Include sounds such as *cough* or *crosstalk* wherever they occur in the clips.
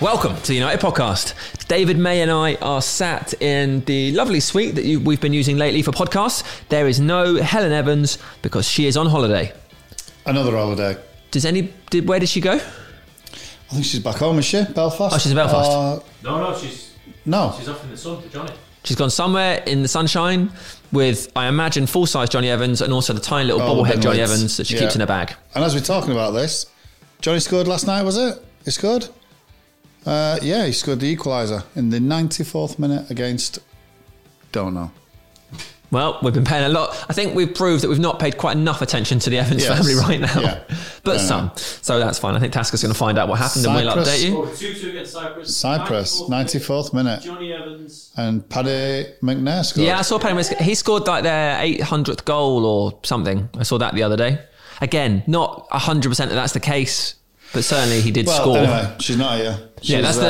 Welcome to the United Podcast. David May and I are sat in the lovely suite that you, we've been using lately for podcasts. There is no Helen Evans because she is on holiday. Another holiday. Does any? Did where did she go? I think she's back home, is she? Belfast? Oh, she's in Belfast. Uh, No, no, she's no. she's off in the sun to Johnny. She's gone somewhere in the sunshine with, I imagine, full size Jonny Evans and also the tiny little Oh, bobblehead Jonny. Evans that she Yeah. keeps in her bag. And as we're talking about this, Jonny scored last night, was it? He scored? Uh, yeah, he scored the equaliser in the 94th minute against. Don't know. Well, we've been paying a lot. I think we've proved that we've not paid quite enough attention to the Evans Yes. family right now. Yeah. *laughs* But some. So that's fine. I think Tasker's going to find out what happened and we'll update you. Oh, 2 2 against Cyprus. Cyprus, 94th minute. Jonny Evans. And Paddy McNair scored. Yeah, I saw Paddy Misk- He scored like their 800th goal or something. I saw that the other day. Again, not 100% that that's the case, but certainly he did Well, score. anyway, she's not here. She's, Yeah, that's the-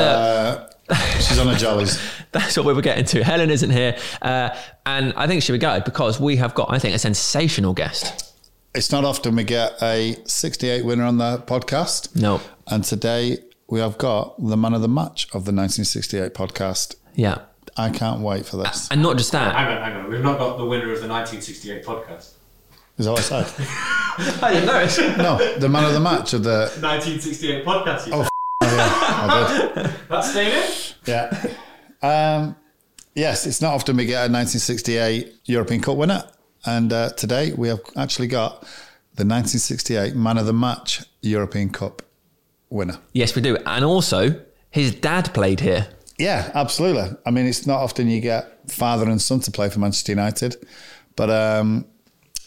uh, she's on her jollies. *laughs* That's what we were getting to. Helen isn't here. Uh, and I think she'll be gutted because we have got, I think, a sensational guest. It's not often we get a 68 winner on the podcast. No. And today we have got the man of the match of the 1968 podcast. Yeah. I can't wait for this. And not just that. Hang on, hang on. We've not got the winner of the 1968 podcast. Is that what I said? I didn't notice. no, the man of the match of the. 1968 podcast. You Oh, said. *laughs* Oh, yeah, I did. *laughs* That's staying. Yeah. Um, yes, it's not often we get a 1968 European Cup winner. And uh, today we have actually got the 1968 man of the match European Cup winner. Yes, we do. And also, his dad played here. Yeah, absolutely. I mean, it's not often you get father and son to play for Manchester United. But um,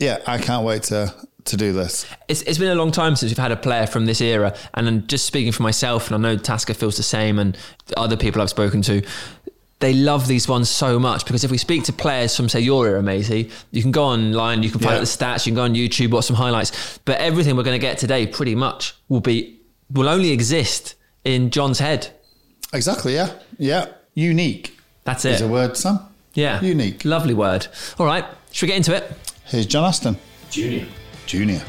yeah, I can't wait to, to do this. It's, it's been a long time since we've had a player from this era. And just speaking for myself, and I know Tasker feels the same, and other people I've spoken to, they love these ones so much because if we speak to players from, say, your era, Maisie, you can go online, you can find Yeah. out the stats, you can go on YouTube, watch some highlights. But everything we're going to get today pretty much will be, will only exist in John's head. Exactly, yeah. Yeah. Unique That's is it. a word, Sam. Yeah. Unique. Lovely word. All right. Should we get into it? Here's John Aston, Junior. Junior.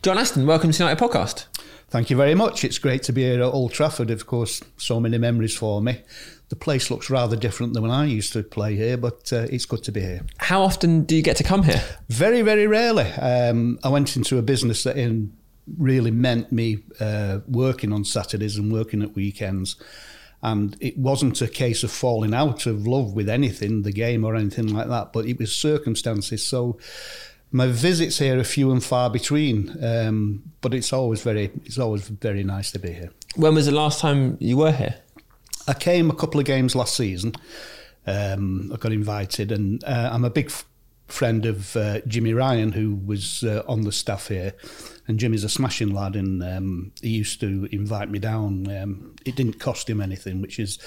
John Aston, welcome to the United Podcast. Thank you very much. It's great to be here at Old Trafford. Of course, so many memories for me. The place looks rather different than when I used to play here, but uh, it's good to be here. How often do you get to come here? Very, very rarely. Um, I went into a business that in really meant me uh, working on Saturdays and working at weekends. And it wasn't a case of falling out of love with anything, the game or anything like that, but it was circumstances. So my visits here are few and far between, um, but it's always very, it's always very nice to be here. When was the last time you were here? I came a couple of games last season. Um, I got invited, and uh, I'm a big f- friend of uh, Jimmy Ryan, who was uh, on the staff here. And Jimmy's a smashing lad, and um, he used to invite me down. Um, it didn't cost him anything, which is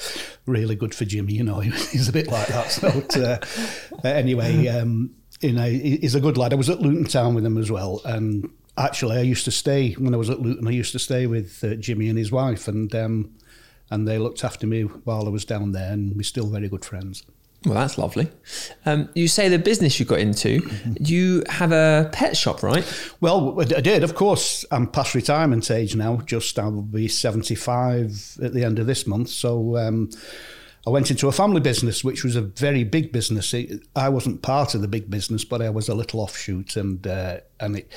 really good for Jimmy. You know, *laughs* he's a bit like that. So, uh, anyway, um, you know, he's a good lad. I was at Luton Town with him as well, and actually, I used to stay when I was at Luton. I used to stay with uh, Jimmy and his wife, and um, and they looked after me while I was down there, and we're still very good friends. Well, that's lovely. Um, you say the business you got into, you have a pet shop, right? Well, I did, of course. I'm past retirement age now. Just I will be 75 at the end of this month. So um, I went into a family business, which was a very big business. It, I wasn't part of the big business, but I was a little offshoot, and uh, and it,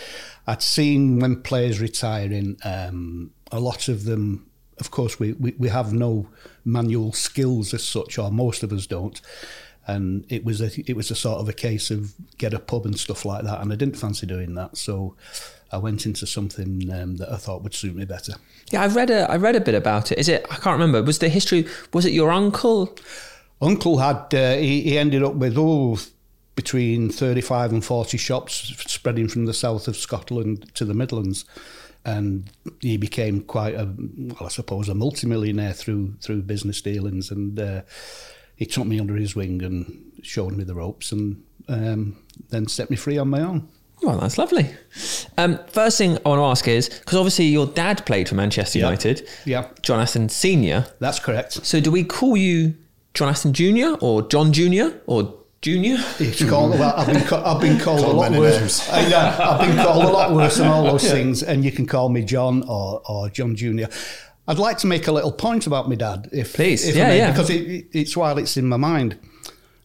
I'd seen when players retiring, um, a lot of them. Of course, we, we, we have no manual skills as such, or most of us don't. And it was a it was a sort of a case of get a pub and stuff like that, and I didn't fancy doing that, so I went into something um, that I thought would suit me better. Yeah, I read a I read a bit about it. Is it? I can't remember. Was the history? Was it your uncle? Uncle had uh, he, he ended up with oh between 35 and 40 shops spreading from the south of Scotland to the Midlands and he became quite a well I suppose a multimillionaire through through business dealings and uh, he took me under his wing and showed me the ropes and um, then set me free on my own. Well, that's lovely. Um, first thing I want to ask is because obviously your dad played for Manchester Yeah. United, Yeah, John Aston Senior. that's correct. So do we call you John Aston Junior or John Junior or Junior. It's called. Well, I've been I've been called Called a lot worse. names. I know, I've been called a lot worse than all those *laughs* things, and you can call me John or or John Junior. I'd like to make a little point about my dad, if Please. if Yeah, I may, yeah. because it, it- it's while it's in my mind.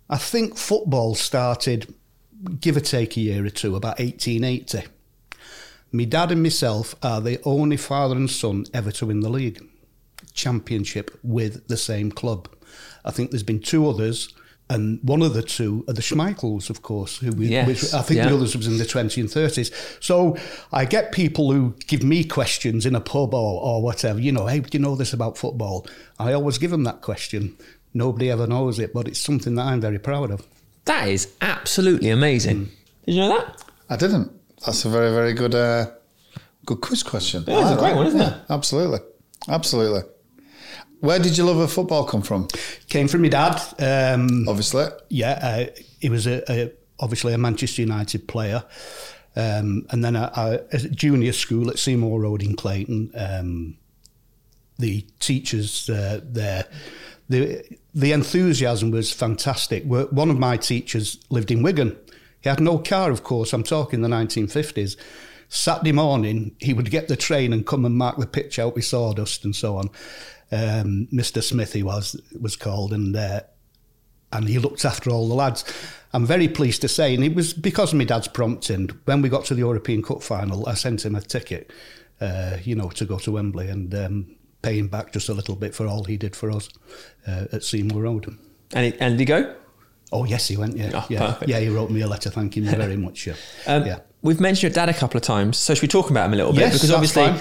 I think football started, give or take a year or two, about 1880. My dad and myself are the only father and son ever to win the league championship with the same club. I think there's been two others, and one of the two are the Schmeichels, of course, who we, Yes, which I think yeah. the others was in the 20s and 30s. So I get people who give me questions in a pub or, or whatever, you know, hey, do you know this about football? I always give them that question. Nobody ever knows it, but it's something that I'm very proud of. That is absolutely amazing. Did you know that? I didn't. That's a very, very good, uh, good quiz question. Yeah, it's a great one, isn't yeah, it? Absolutely, absolutely. Where did your love of football come from? Came from my dad. Um, Obviously, yeah, uh, he was a, a, obviously a Manchester United player. Um, and then I, I, at junior school at Seymour Road in Clayton, um, the teachers uh, there, the the enthusiasm was fantastic. One of my teachers lived in Wigan. He had no car, of course. I'm talking the 1950s. Saturday morning, he would get the train and come and mark the pitch out with sawdust and so on. Um, Mr. Smith, he was was called, and uh, and he looked after all the lads. I'm very pleased to say, and it was because of my dad's prompting. When we got to the European Cup final, I sent him a ticket, uh, you know, to go to Wembley and um, pay him back just a little bit for all he did for us uh, at Seymour Road. And, it, and did he go? Oh yes, he went. Yeah, Oh, yeah, perfect. yeah. He wrote me a letter thanking me very *laughs* much. Yeah, Um, yeah. We've mentioned your dad a couple of times, so should we talk about him a little bit? Yes, because obviously, fine.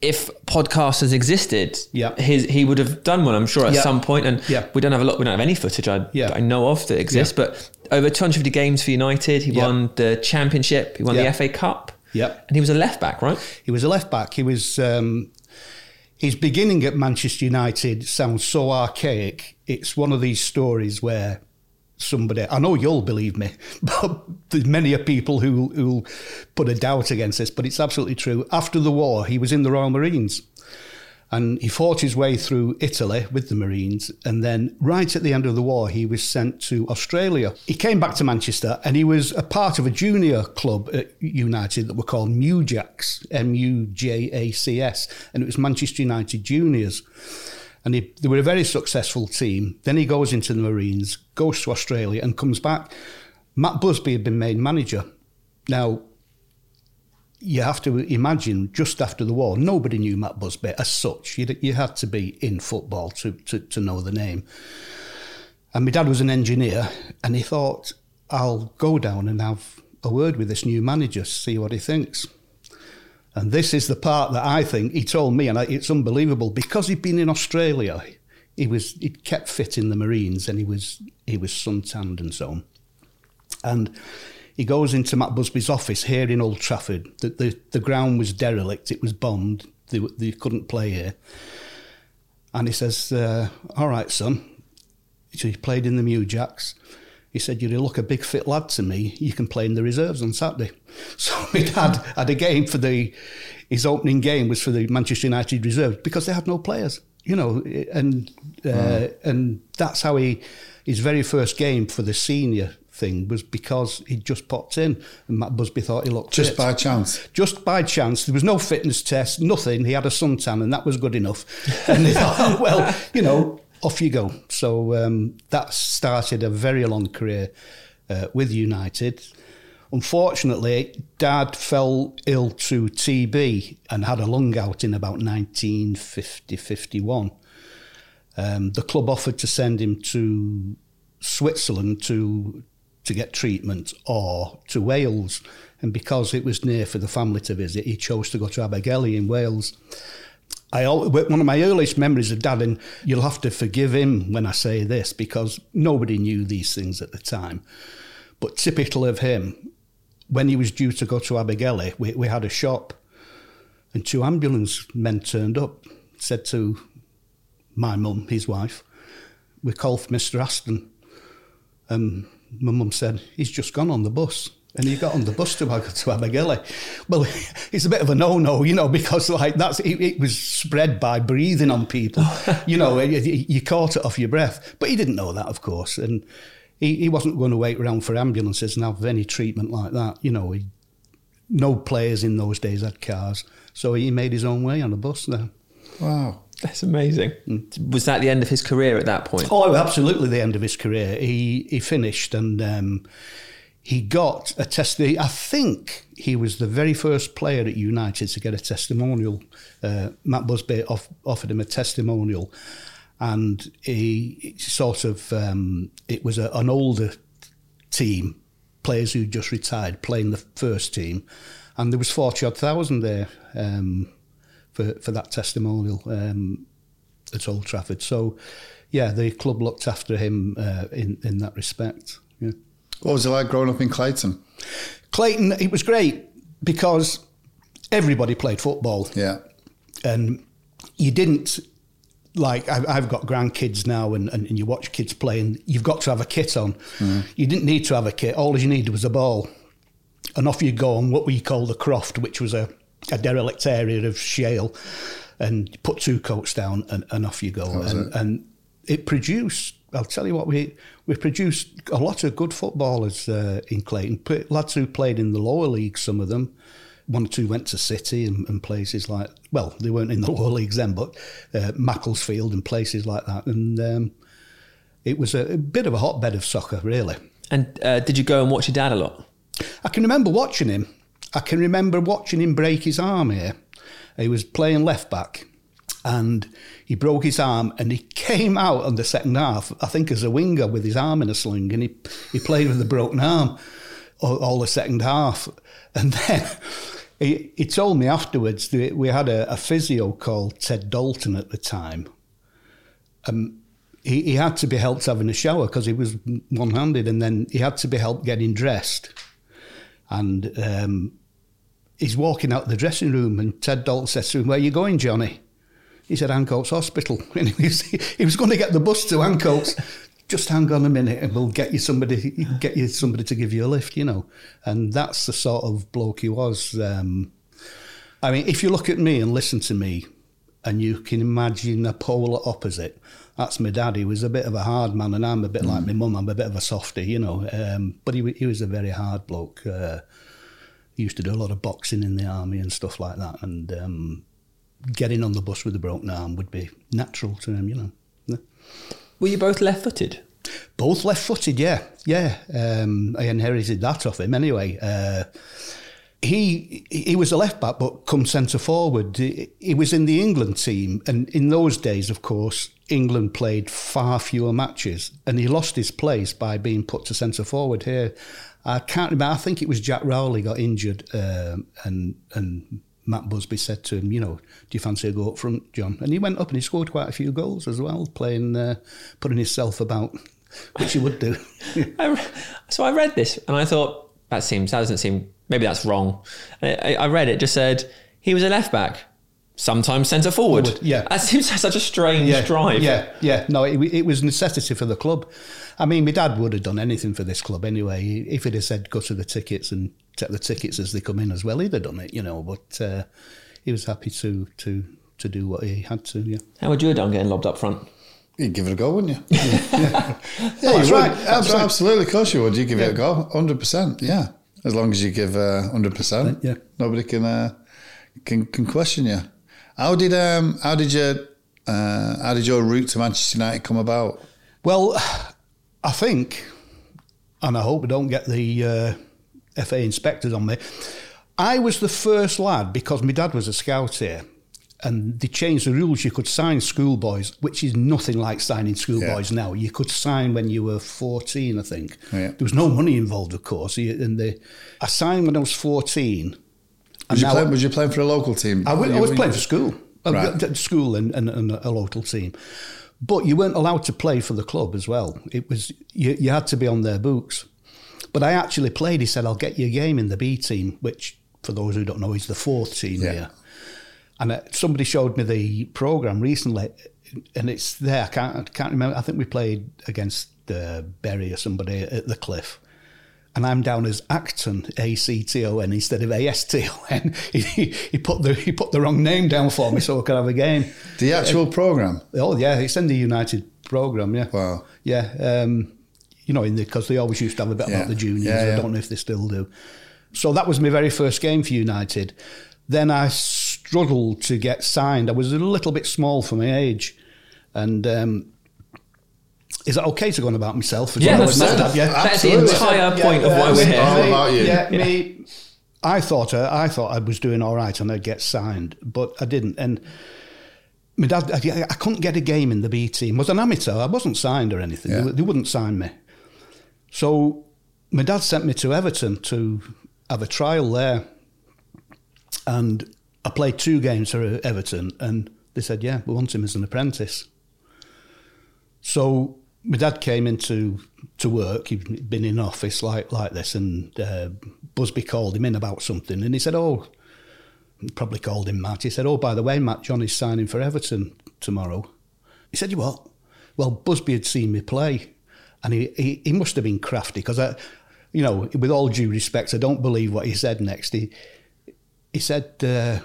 If podcasters existed, Yeah. his, he would have done one, I'm sure, at Yeah. some point. And Yeah. we don't have a lot. We don't have any footage I, that I know of that exists. Yeah. But over 250 games for United, he won the Championship, he won the FA Cup, Yeah. and he was a left back, right? He was a left back. He was um, his beginning at Manchester United sounds so archaic. It's one of these stories where somebody I know you'll believe me, *laughs* but there's many a people who who'll put a doubt against this, but it's absolutely true. After the war, he was in the Royal Marines. And he fought his way through Italy with the Marines. And then, right at the end of the war, he was sent to Australia. He came back to Manchester and he was a part of a junior club at United that were called Mujacs, M U J A C S. And it was Manchester United Juniors. And he, they were a very successful team. Then he goes into the Marines, goes to Australia, and comes back. Matt Busby had been made manager. Now, you have to imagine just after the war, nobody knew Matt Busby as such. You, you had to be in football to, to, to know the name. And my dad was an engineer, and he thought, I'll go down and have a word with this new manager, see what he thinks. And this is the part that I think he told me, and I- it's unbelievable because he'd been in Australia. He was he kept fit in the Marines, and he was he was suntanned and so on. And he goes into Matt Busby's office here in Old Trafford. The, the, the ground was derelict, it was bombed, they, they couldn't play here. And he says, uh, All right, son. So he played in the Mujacs. He said, You look a big fit lad to me. You can play in the reserves on Saturday. *laughs* So my dad had a game for the, his opening game was for the Manchester United reserves because they had no players, you know, and uh, and that's how he, his very first game for the senior thing was because he just popped in and Matt Busby thought he looked just fit by chance. just by chance. There was no fitness test, nothing. He had a suntan, and that was good enough. *laughs* And they thought, oh, well, you know, off you go. So um, that started a very long career uh, with United. Unfortunately, Dad fell ill to TB and had a lung out in about 1950 51. Um, the club offered to send him to Switzerland to to get treatment or to Wales. And because it was near for the family to visit, he chose to go to Abergele in Wales. I one of my earliest memories of Dad, and you'll have to forgive him when I say this because nobody knew these things at the time. But typical of him, when he was due to go to Abergele, we, we had a shop, and two ambulance men turned up, said to my mum, his wife, we called for Mr. Aston. and my mum said, he's just gone on the bus. And he got on the bus to, to Abergele. Well, *laughs* it's a bit of a no-no, you know, because like that's it, it was spread by breathing on people. *laughs* you know, you, you caught it off your breath. But he didn't know that, of course. And he, he wasn't going to wait around for ambulances and have any treatment like that. You know, he, no players in those days had cars, so he made his own way on a bus there. Wow. That's amazing. Was that the end of his career at that point? Oh, absolutely, the end of his career. He he finished and um, he got a test. I think he was the very first player at United to get a testimonial. Uh, Matt Busby off, offered him a testimonial, and he, sort of um, it was a, an older team, players who just retired playing the first team, and there was forty odd thousand there. Um, for, for that testimonial um, at Old Trafford. So, yeah, the club looked after him uh, in in that respect. What was it like growing up in Clayton? Clayton, it was great because everybody played football, Yeah. and you didn't like I've, I've got grandkids now, and, and, and you watch kids playing. You've got to have a kit on. Mm-hmm. You didn't need to have a kit. All you needed was a ball, and off you go on what we call the croft, which was a, a derelict area of shale, and put two coats down, and, and off you go. And, it. and it produced. I'll tell you what we we produced a lot of good footballers uh, in Clayton. P- Lads who played in the lower leagues, some of them. One or two went to City and, and places like. Well, they weren't in the *laughs* lower leagues then, but uh, Macclesfield and places like that. And um, it was a, a bit of a hotbed of soccer, really. And uh, did you go and watch your dad a lot? I can remember watching him. I can remember watching him break his arm here. He was playing left back and he broke his arm and he came out on the second half, I think as a winger with his arm in a sling and he, he played with a broken arm all, all the second half. And then *laughs* he, he told me afterwards that we had a, a physio called Ted Dalton at the time. Um, he, he had to be helped having a shower because he was one handed and then he had to be helped getting dressed and um, he's walking out the dressing room, and Ted Dalton says to him, "Where are you going, Johnny?" He said, "Ancoats Hospital." *laughs* And he was, he was going to get the bus to Ancoats. Just hang on a minute, and we'll get you somebody, get you somebody to give you a lift, you know. And that's the sort of bloke he was. Um, I mean, if you look at me and listen to me, and you can imagine a polar opposite. That's my dad. He was a bit of a hard man, and I'm a bit like my mum. I'm a bit of a softy, you know. Um, but he, he was a very hard bloke. Uh, he used to do a lot of boxing in the army and stuff like that. And um, getting on the bus with a broken arm would be natural to him, you know. Yeah. Were you both left-footed? Both left-footed, yeah, yeah. Um, I inherited that off him anyway. Uh, he he was a left back, but come centre forward. He, he was in the England team, and in those days, of course, England played far fewer matches, and he lost his place by being put to centre forward here. I can't remember. I think it was Jack Rowley got injured, um, and and Matt Busby said to him, you know, do you fancy a go up front, John? And he went up and he scored quite a few goals as well, playing, uh, putting himself about, which he would do. *laughs* I, so I read this and I thought that seems that doesn't seem maybe that's wrong. I, I read it just said he was a left back, sometimes centre forward. Forward, yeah. that seems like such a strange yeah, drive. Yeah, yeah. No, it, it was necessity for the club. I mean, my dad would have done anything for this club anyway. If he'd have said, go to the tickets and take the tickets as they come in as well, he'd have done it, you know. But uh, he was happy to, to, to do what he had to, yeah. How would you have done getting lobbed up front? You'd give it a go, wouldn't you? *laughs* yeah, *laughs* that's you right. Abs- That's right. Absolutely, of course you would. You give it a go, hundred percent. Yeah, as long as you give hundred percent, Yeah. nobody can uh, can can question you. How did um how did your uh, how did your route to Manchester United come about? Well, *sighs* I think, and I hope I don't get the uh, FA inspectors on me. I was the first lad because my dad was a scout here, and they changed the rules. You could sign schoolboys, which is nothing like signing schoolboys now. You could sign when you were fourteen, I think. Yeah. There was no money involved, of course. And the, I signed when I was fourteen. Was you, playing, was you playing for a local team? I wa- I was playing for school, uh, Right. school and, and, and a local team. But you weren't allowed to play for the club as well. It was you, you had to be on their books. But I actually played. He said, "I'll get you a game in the B team," which, for those who don't know, is the fourth team Yeah. here. And uh, somebody showed me the program recently, and it's there. I can't, I can't remember. I think we played against uh, Bury or somebody at the Cliff. And I'm down as Acton, A C T O N, instead of A S T O N. *laughs* He, he put the he put the wrong name down for me, so I could have a game. The actual program. Oh yeah, it's in the United program. Yeah, Wow. yeah. Um, you know, in because they always used to have a bit Yeah. about the juniors. Yeah, yeah. I don't know if they still do. So that was my very first game for United. Then I struggled to get signed. I was a little bit small for my age, and. Um, is that okay to go on about myself? as Yeah, well? that's, that's- that's, yeah, that's the absolutely. entire Yeah, point of yeah, why we're here. All about you. Yeah, Yeah. me. I thought uh, I thought I was doing all right and I'd get signed, but I didn't. And my dad, I, I couldn't get a game in the B team. I was an amateur. I wasn't signed or anything. Yeah. They, they wouldn't sign me. So my dad sent me to Everton to have a trial there, and I played two games for Everton, and they said, "Yeah, we want him as an apprentice." So my dad came into to work. He'd been in office like like this, and uh, Busby called him in about something, and he said, "Oh." Probably called him Matt. He said, "Oh, by the way, Matt, Johnny's signing for Everton tomorrow." He said, "You what?" Well, Busby had seen me play, and he he, he must have been crafty because I, you know, with all due respect, I don't believe what he said next. He he said, uh,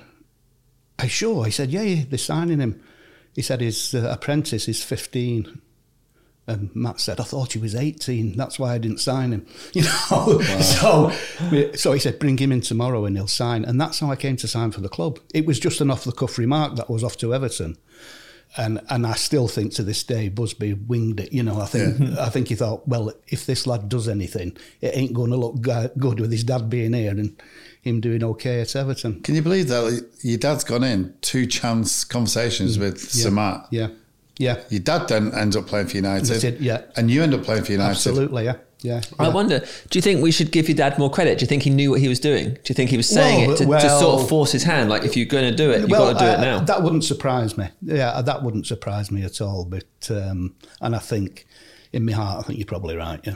"Are you sure?" He said, "Yeah, yeah, they're signing him." He said his uh, apprentice is fifteen. And Matt said, I thought he was 18. That's why I didn't sign him. *laughs* You know? *laughs* So, so he said, bring him in tomorrow and he'll sign. And that's how I came to sign for the club. It was just an off the cuff remark that was off to Everton. And and I still think to this day, Busby winged it. You know, I think I think he thought, well, if this lad does anything, it ain't going to look good with his dad being here and him doing okay at Everton. Can you believe that your dad's gone in two chance conversations mm. with Sir Matt? Yeah, yeah, Your dad then ends up playing for United. That's it, yeah. And you end up playing for United. absolutely, yeah, yeah. I wonder, do you think we should give your dad more credit? Do you think he knew what he was doing? Do you think he was saying Well, it to, to sort of force his hand? Like, if you're going to do it, you've got to do uh, it now. That wouldn't surprise me. Yeah, that wouldn't surprise me at all. But um, and I think in my heart, I think you're probably right. Yeah.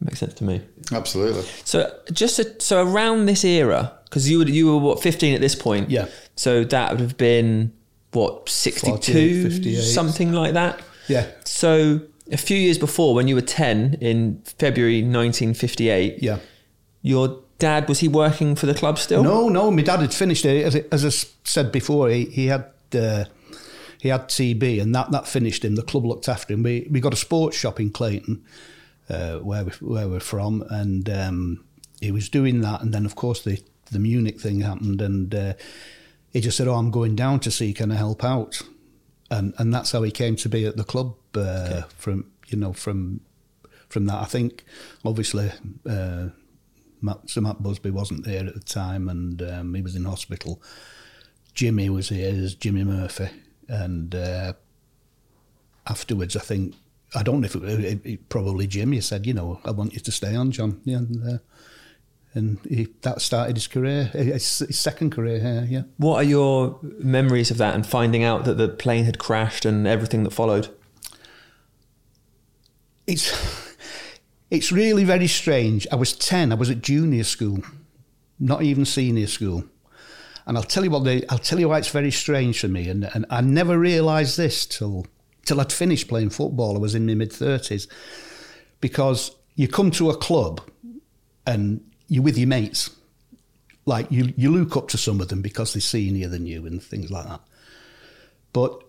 Makes sense to me. Absolutely. So just to, so around this era, because you were you were what 15 at this point. Yeah. So that would have been what 62, 48, 58. something like that. Yeah. So a few years before, when you were 10 in February 1958, Yeah. your dad was he working for the club still? No, no. My dad had finished it. As, as I said before, he, he had uh, he had TB, and that, that finished him. The club looked after him. We we got a sports shop in Clayton, uh, where we, where we're from, and um, he was doing that. And then, of course, the the Munich thing happened, and uh, he just said, "Oh, I'm going down to see can I help out," and and that's how he came to be at the club. Uh, From you know from from that, I think obviously. Uh, Matt, Sir Matt Busby wasn't there at the time, and um, he was in hospital. Jimmy was here, there's Jimmy Murphy, and uh, afterwards, I think I don't know if it, it, it probably Jimmy said, you know, I want you to stay on, John, yeah, and, uh, and he, that started his career, eh, his, his second career here, yeah. What are your memories of that and finding out that the plane had crashed and everything that followed? It's it's really very strange. I was ten. I was at junior school, not even senior school. And I'll tell you what they, I'll tell you why it's very strange for me. And, and I never realised this till till I'd finished playing football. I was in my mid thirties, because you come to a club and you're with your mates. Like you, you look up to some of them because they're senior than you and things like that. But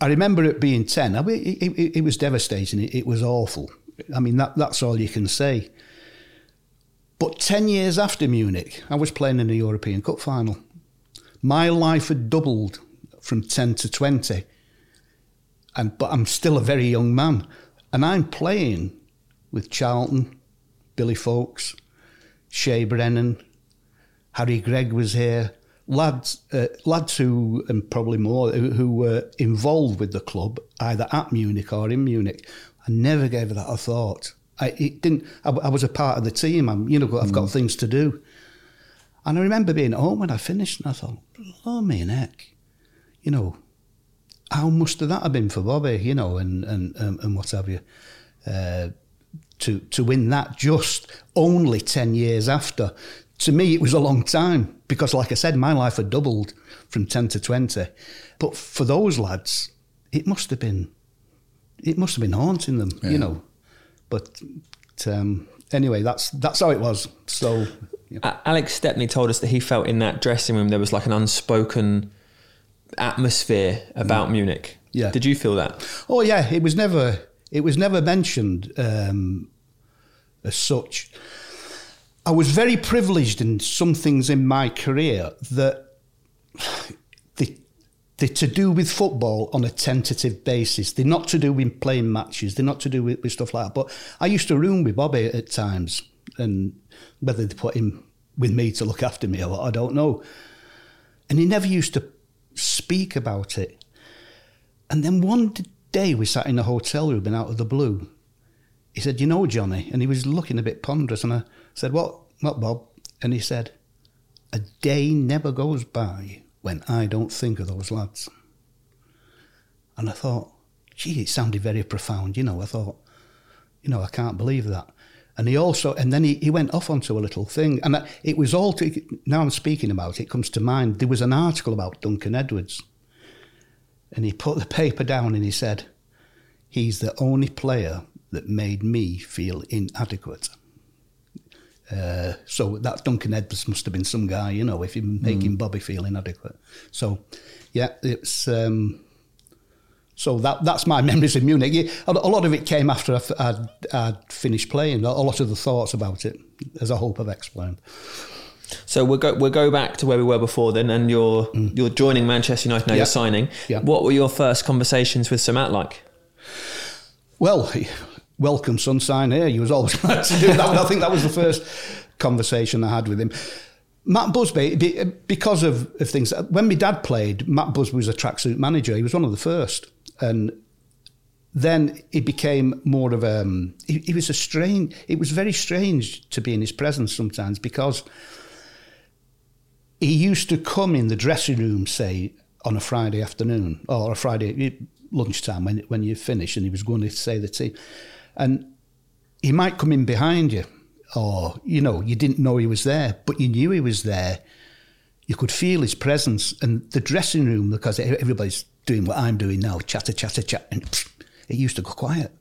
I remember it being 10. I mean, it, it, it was devastating. It, it was awful. I mean, that, that's all you can say. But 10 years after Munich, I was playing in the European Cup final. My life had doubled from 10 to 20. And, but I'm still a very young man. And I'm playing with Charlton, Billy Foulkes, Shay Brennan, Harry Gregg was here. Lads, uh, lads who, and probably more, who, who were involved with the club, either at Munich or in Munich. I never gave that a thought. I it didn't. I, I was a part of the team. I'm, you know, I've got things to do. And I remember being at home when I finished, and I thought, "Oh, me neck," you know. How must that have been for Bobby, you know, and and and, and what have you, uh, to to win that just only ten years after. To me, it was a long time because, like I said, my life had doubled from ten to twenty. But for those lads, it must have been, it must have been haunting them, Yeah. you know. But um, anyway, that's that's how it was. So. yeah. Alex Stepney told us that he felt in that dressing room there was like an unspoken atmosphere about Munich. Yeah. Did you feel that? Oh yeah, it was never it was never mentioned um, as such. I was very privileged in some things in my career that they, they're to do with football on a tentative basis. They're not to do with playing matches. They're not to do with, with stuff like that. But I used to room with Bobby at times, and whether they put him with me to look after me or what, I don't know. And he never used to speak about it. And then one day we sat in a hotel room and out of the blue, he said, You know, Johnny? And he was looking a bit ponderous. And I said, What, what, Bob? And he said, A day never goes by when I don't think of those lads. And I thought, Gee, it sounded very profound. You know, I thought, You know, I can't believe that. And he also, and then he, he went off onto a little thing. And it was all, to, now I'm speaking about it comes to mind. There was an article about Duncan Edwards. And he put the paper down and he said, He's the only player that made me feel inadequate. Uh, so that Duncan Edwards must have been some guy, you know, if you're making Bobby feel inadequate. So, yeah, it's. Um, so that that's my *laughs* memories of Munich. A a lot of it came after I'd, I'd, I'd finished playing. A lot of the thoughts about it, as I hope I've explained. So we'll go we'll go back to where we were before then, and you're you're joining Manchester United now. Mm. You're signing. What were your first conversations with Sir Matt like? Well, welcome, sunshine sign here. You was always *laughs* glad to do that. I think that was the first conversation I had with him. Matt Busby, because of, of things, when my dad played, Matt Busby was a tracksuit manager. He was one of the first. And then he became more of a. Um, he was a strange. It was very strange to be in his presence sometimes because he used to come in the dressing room, say, on a Friday afternoon or a Friday eh, lunchtime when when you finish, and he was going to say the team, and he might come in behind you, or you know you didn't know he was there, but you knew he was there. You could feel his presence, and the dressing room because everybody's doing what I'm doing now, chatter, chatter, chat, and it used to go quiet.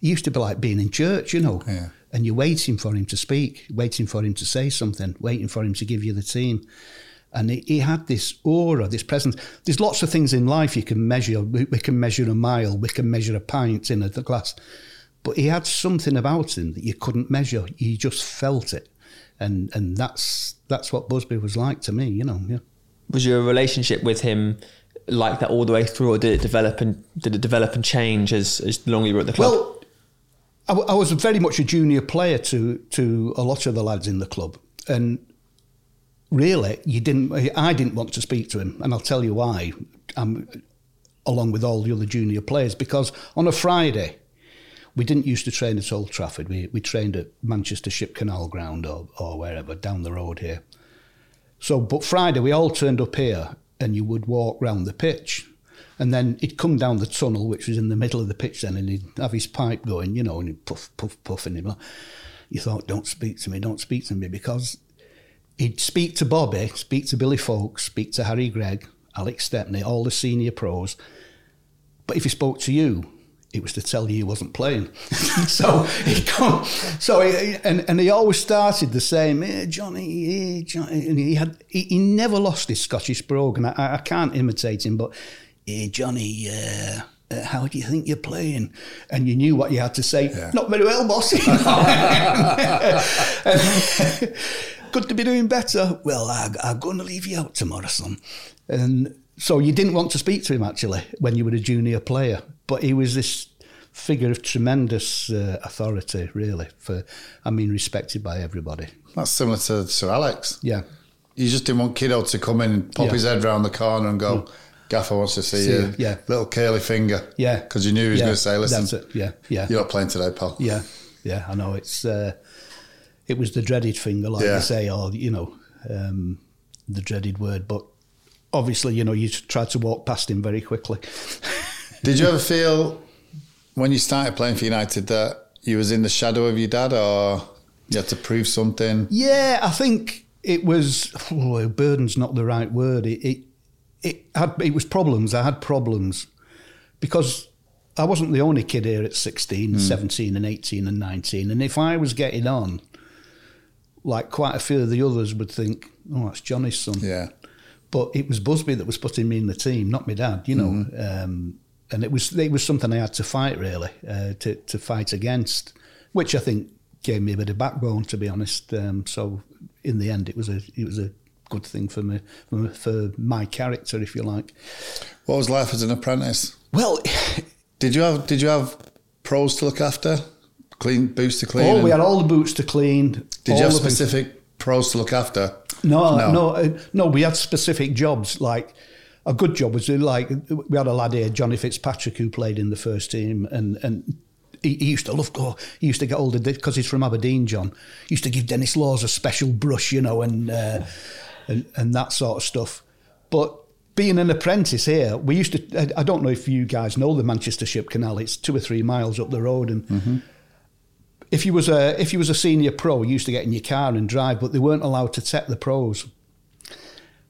It used to be like being in church, you know, Yeah. and you're waiting for him to speak, waiting for him to say something, waiting for him to give you the team. And he, he had this aura, this presence. There's lots of things in life you can measure. We, we can measure a mile, we can measure a pint in a glass. But he had something about him that you couldn't measure. You just felt it. And and that's that's what Busby was like to me, you know. Yeah. Was your relationship with him like that all the way through, or did it develop and did it develop and change as as the longer you were at the club? Well, I, I was very much a junior player to to a lot of the lads in the club, and really, you didn't. I didn't want to speak to him, and I'll tell you why. Along with all the other junior players, because on a Friday, we didn't used to train at Old Trafford. We we trained at Manchester Ship Canal Ground or or wherever down the road here. So, but Friday we all turned up here, and you would walk round the pitch, and then he'd come down the tunnel, which was in the middle of the pitch, then, and he'd have his pipe going, you know, and he'd puff, puff, puff, and he'd, you thought, don't speak to me, don't speak to me, because he'd speak to Bobby, speak to Billy Foulkes, speak to Harry Gregg, Alex Stepney, all the senior pros, but if he spoke to you, it was to tell you he wasn't playing. *laughs* so he come, so he, and and he always started the same. Hey, Johnny, hey, Johnny, and he had he, he never lost his Scottish brogue, and I, I can't imitate him, but hey, Johnny. Uh, uh, how do you think you're playing? And you knew what you had to say. Not very well, boss. *laughs* *laughs* Good to be doing better. Well, I, I'm going to leave you out tomorrow, son. And so you didn't want to speak to him actually when you were a junior player, but he was this figure of tremendous uh, authority, really. For I mean, respected by everybody. That's similar to Sir Alex. Yeah, You just didn't want Kiddo to come in and pop Yeah. his head round the corner and go, Gaffer wants to see, See you. yeah. Little curly finger. yeah. Because you knew he was Yeah, going to say, listen, That's it. Yeah, yeah, you're not playing today, pal. yeah, yeah. I know it's. Uh, it was the dreaded finger, like Yeah. you say, or you know, um, the dreaded word. But obviously, you know, you tried to walk past him very quickly. *laughs* Did you ever feel when you started playing for United that you was in the shadow of your dad or you had to prove something? Yeah, I think it was. Oh, burden's not the right word. It, it it had it was problems. I had problems because I wasn't the only kid here at 16, Hmm. 17 and 18 and 19. And if I was getting on, like quite a few of the others would think, oh, that's Johnny's son. Yeah. But it was Busby that was putting me in the team, not my dad, you know. Um, and it was it was something I had to fight really, uh, to to fight against, which I think gave me a bit of backbone, to be honest. Um, so in the end, it was a it was a good thing for me for, for my character, if you like. What was life as an apprentice? Well, Did you have Did you have pros to look after? Clean boots to clean. oh, we had all the boots to clean. did you have specific pros to look after? No, No. no, uh, no, We had specific jobs. Like a good job was like we had a lad here, Johnny Fitzpatrick, who played in the first team, and and he, he used to love go. He used to get older because he's from Aberdeen. John he used to give Denis Law's a special brush, you know, and uh, and and that sort of stuff. But being an apprentice here, we used to. I- I don't know if you guys know the Manchester Ship Canal. It's two or three miles up the road, and if you was a if you was a senior pro, you used to get in your car and drive, but they weren't allowed to take the pros.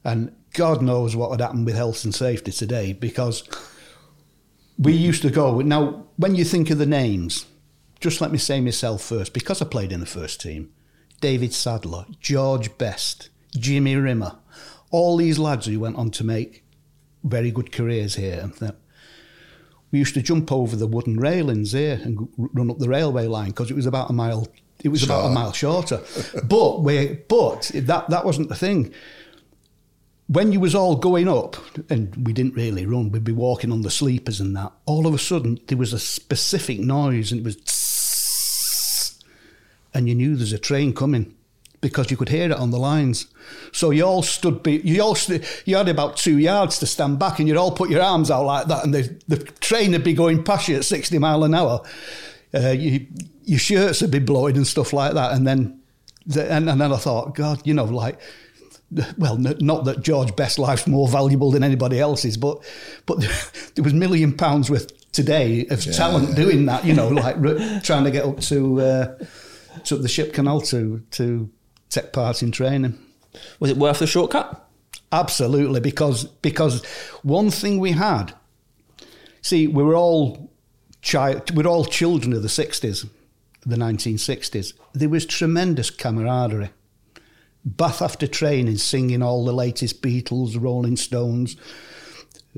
And God knows what would happen with health and safety today because we used to go. Now, when you think of the names, just let me say myself first, because I played in the first team David Sadler, George Best, Jimmy Rimmer, all these lads who went on to make very good careers here. We used to jump over the wooden railings here and run up the railway line because it was about a mile. It was about a mile shorter, but we but that that wasn't the thing. When you was all going up, and we didn't really run, we'd be walking on the sleepers and that. All of a sudden, there was a specific noise, and it was, tss, and you knew there's a train coming because you could hear it on the lines. So you all stood, be, you all st- you had about two yards to stand back, and you'd all put your arms out like that, and the, the train would be going past you at 60 mile an hour. Uh, you, your shirts would be blowing and stuff like that, and then, the, and, and then I thought, God, you know, like, well, n- not that George Best's life's more valuable than anybody else's, but but *laughs* there was million pounds worth today of talent doing that, you know, like trying to get up to uh, to the ship canal to to take part in training. Was it worth the shortcut? Absolutely, because because one thing we had, see, we were all child, we were all children of the sixties, the nineteen sixties. There was tremendous camaraderie. Bath after training, singing all the latest Beatles, Rolling Stones,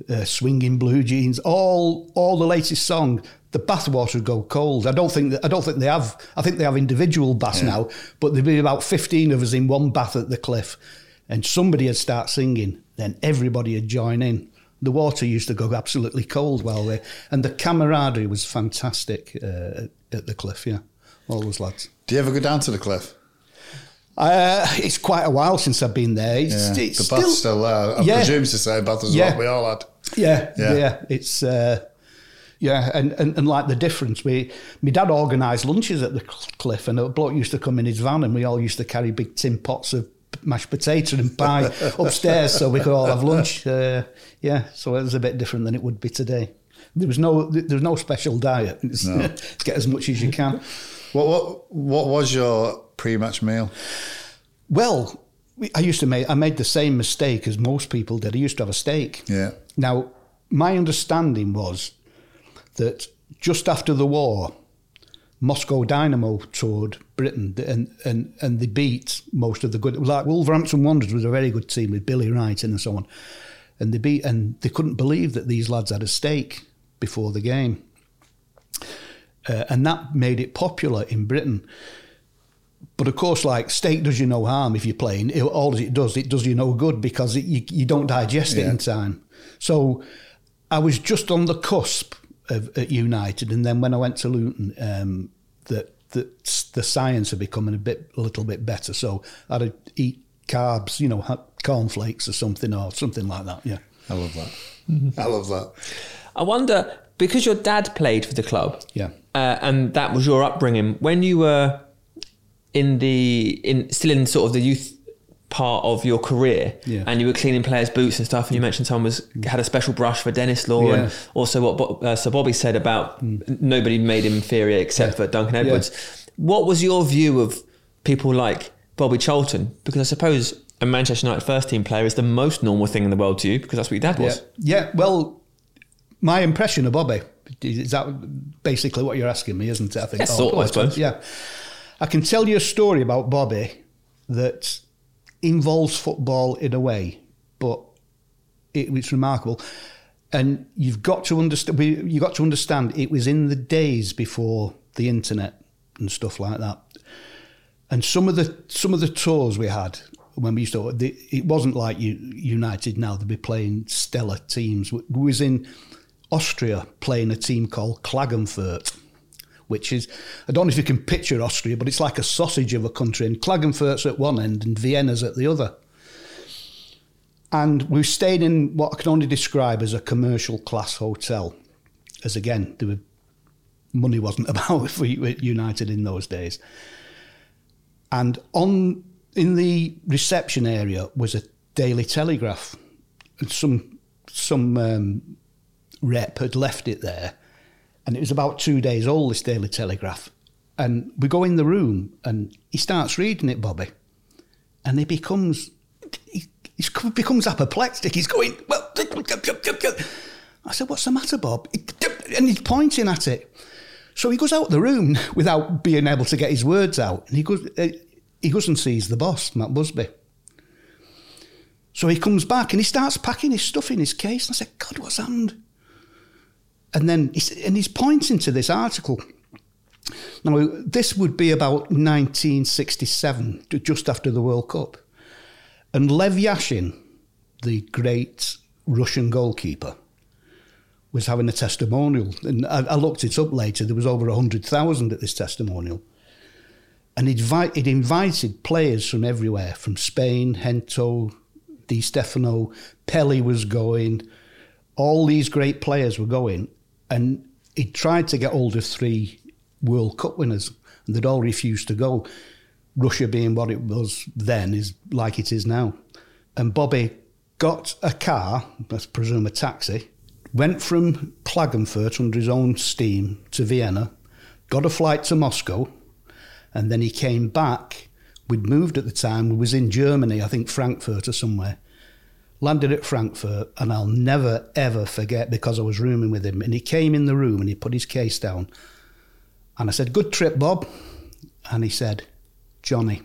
uh, swinging blue jeans, all all the latest song. The bathwater would go cold. I don't think that, I don't think they have. I think they have individual baths now, but there'd be about fifteen of us in one bath at the cliff, and somebody would start singing, then everybody would join in. The water used to go absolutely cold while they, and the camaraderie was fantastic uh, at the cliff. Yeah, all those lads. Do you ever go down to the cliff? Uh, it's quite a while since I've been there. It's, Yeah. it's the still, bath's still there. I Yeah. presume to say bath is Yeah. what we all had. Yeah, Yeah. yeah, It's uh, yeah, and, and and like the difference. We, my dad organised lunches at the cliff, and a bloke used to come in his van, and we all used to carry big tin pots of mashed potato and pie *laughs* upstairs, so we could all have lunch. Uh, yeah, so it was a bit different than it would be today. There was no there was no special diet. *laughs* It's, *laughs* get as much as you can. What what what was your pre-match meal? Well, I used to make I made the same mistake as most people did. I used to have a steak. Yeah. Now, my understanding was that just after the war, Moscow Dynamo toured Britain and, and, and they beat most of the good. Like Wolverhampton Wanderers was a very good team with Billy Wright and so on. And they beat, and they couldn't believe that these lads had a steak before the game. Uh, and that made it popular in Britain. But of course, like steak does you no harm if you're playing. It, all it does, it does you no good because it, you, you don't digest it Yeah. in time. So I was just on the cusp of at United, and then when I went to Luton, um, that that the science had becoming a bit, a little bit better. So I'd eat carbs, you know, ha- cornflakes or something, or something like that. Yeah. I love that. I love that. I wonder because your dad played for the club, Yeah. uh, and that was your upbringing. When you were in the in still in sort of the youth part of your career, Yeah. and you were cleaning players' boots and stuff, and you mentioned someone was had a special brush for Denis Law, Yeah. and also what uh, Sir Bobby said about nobody made him inferior except for Duncan Edwards. What was your view of people like Bobby Charlton? Because I suppose a Manchester United first team player is the most normal thing in the world to you, because that's what your dad was. Yeah. Yeah. Well, my impression of Bobby is that basically what you're asking me, isn't it? I think. Yes, sort of, I suppose. Yeah. I can tell you a story about Bobby that involves football in a way, but it, it's remarkable. And you've got to understand. You got to understand. It was in the days before the internet. and stuff like that. And some of the some of the tours we had when we used to, the, it wasn't like United now. They'd be playing stellar teams. We was in Austria playing a team called Klagenfurt, which is I don't know if you can picture Austria, but it's like a sausage of a country. And Klagenfurt's at one end and Vienna's at the other. And we stayed in what I can only describe as a commercial class hotel, as again, there were, money wasn't *laughs* about if we were United in those days. And on in the reception area was a Daily Telegraph, and some some um, rep had left it there, and it was about two days old. This Daily Telegraph, and we go in the room, and he starts reading it, Bobby, and he becomes he, he becomes apoplectic. He's going well. I said, "What's the matter, Bob?" And he's pointing at it. So he goes out the room *laughs* without being able to get his words out, and he goes. Uh, he goes and sees the boss, Matt Busby. So he comes back and he starts packing his stuff in his case. And I said, God, what's happened? And then he's, and he's pointing to this article. Now, this would be about 1967, just after the World Cup. And Lev Yashin, the great Russian goalkeeper, was having a testimonial. And I, I looked it up later. There was over 100,000 at this testimonial and he'd invited players from everywhere, from Spain, Gento, Di Stefano, Pelé was going, all these great players were going, and he tried to get hold of three World Cup winners, and they'd all refused to go. Russia being what it was then is like it is now. And Bobby got a car, I presume a taxi, went from Klagenfurt under his own steam to Vienna, got a flight to Moscow, and then he came back. We'd moved at the time. We was in Germany, I think Frankfurt or somewhere. Landed at Frankfurt, and I'll never ever forget because I was rooming with him. And he came in the room and he put his case down. And I said, "Good trip, Bob." And he said, "Johnny,"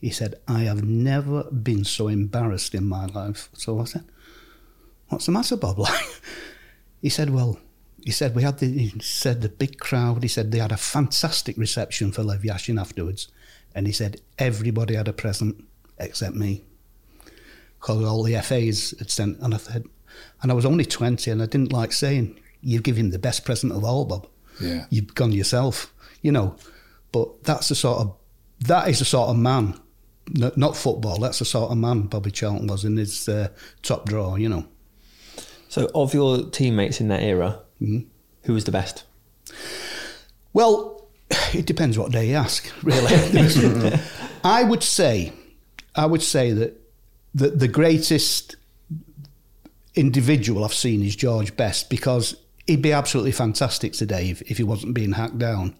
he said, "I have never been so embarrassed in my life." So I said, "What's the matter, Bob?" Like, *laughs* he said, "Well." he said we had the he said the big crowd. He said they had a fantastic reception for Lev Yashin afterwards, and he said everybody had a present except me, because all the FAs had sent. And I said, and I was only twenty, and I didn't like saying you've given the best present of all, Bob. Yeah, you've gone yourself, you know. But that's the sort of that is the sort of man, not football. That's the sort of man Bobby Charlton was in his uh, top drawer, you know. So, of your teammates in that era, Mm-hmm. Who was the best? Well, it depends what day you ask, really. *laughs* *laughs* I would say, I would say that the, the greatest individual I've seen is George Best because he'd be absolutely fantastic today if, if he wasn't being hacked down.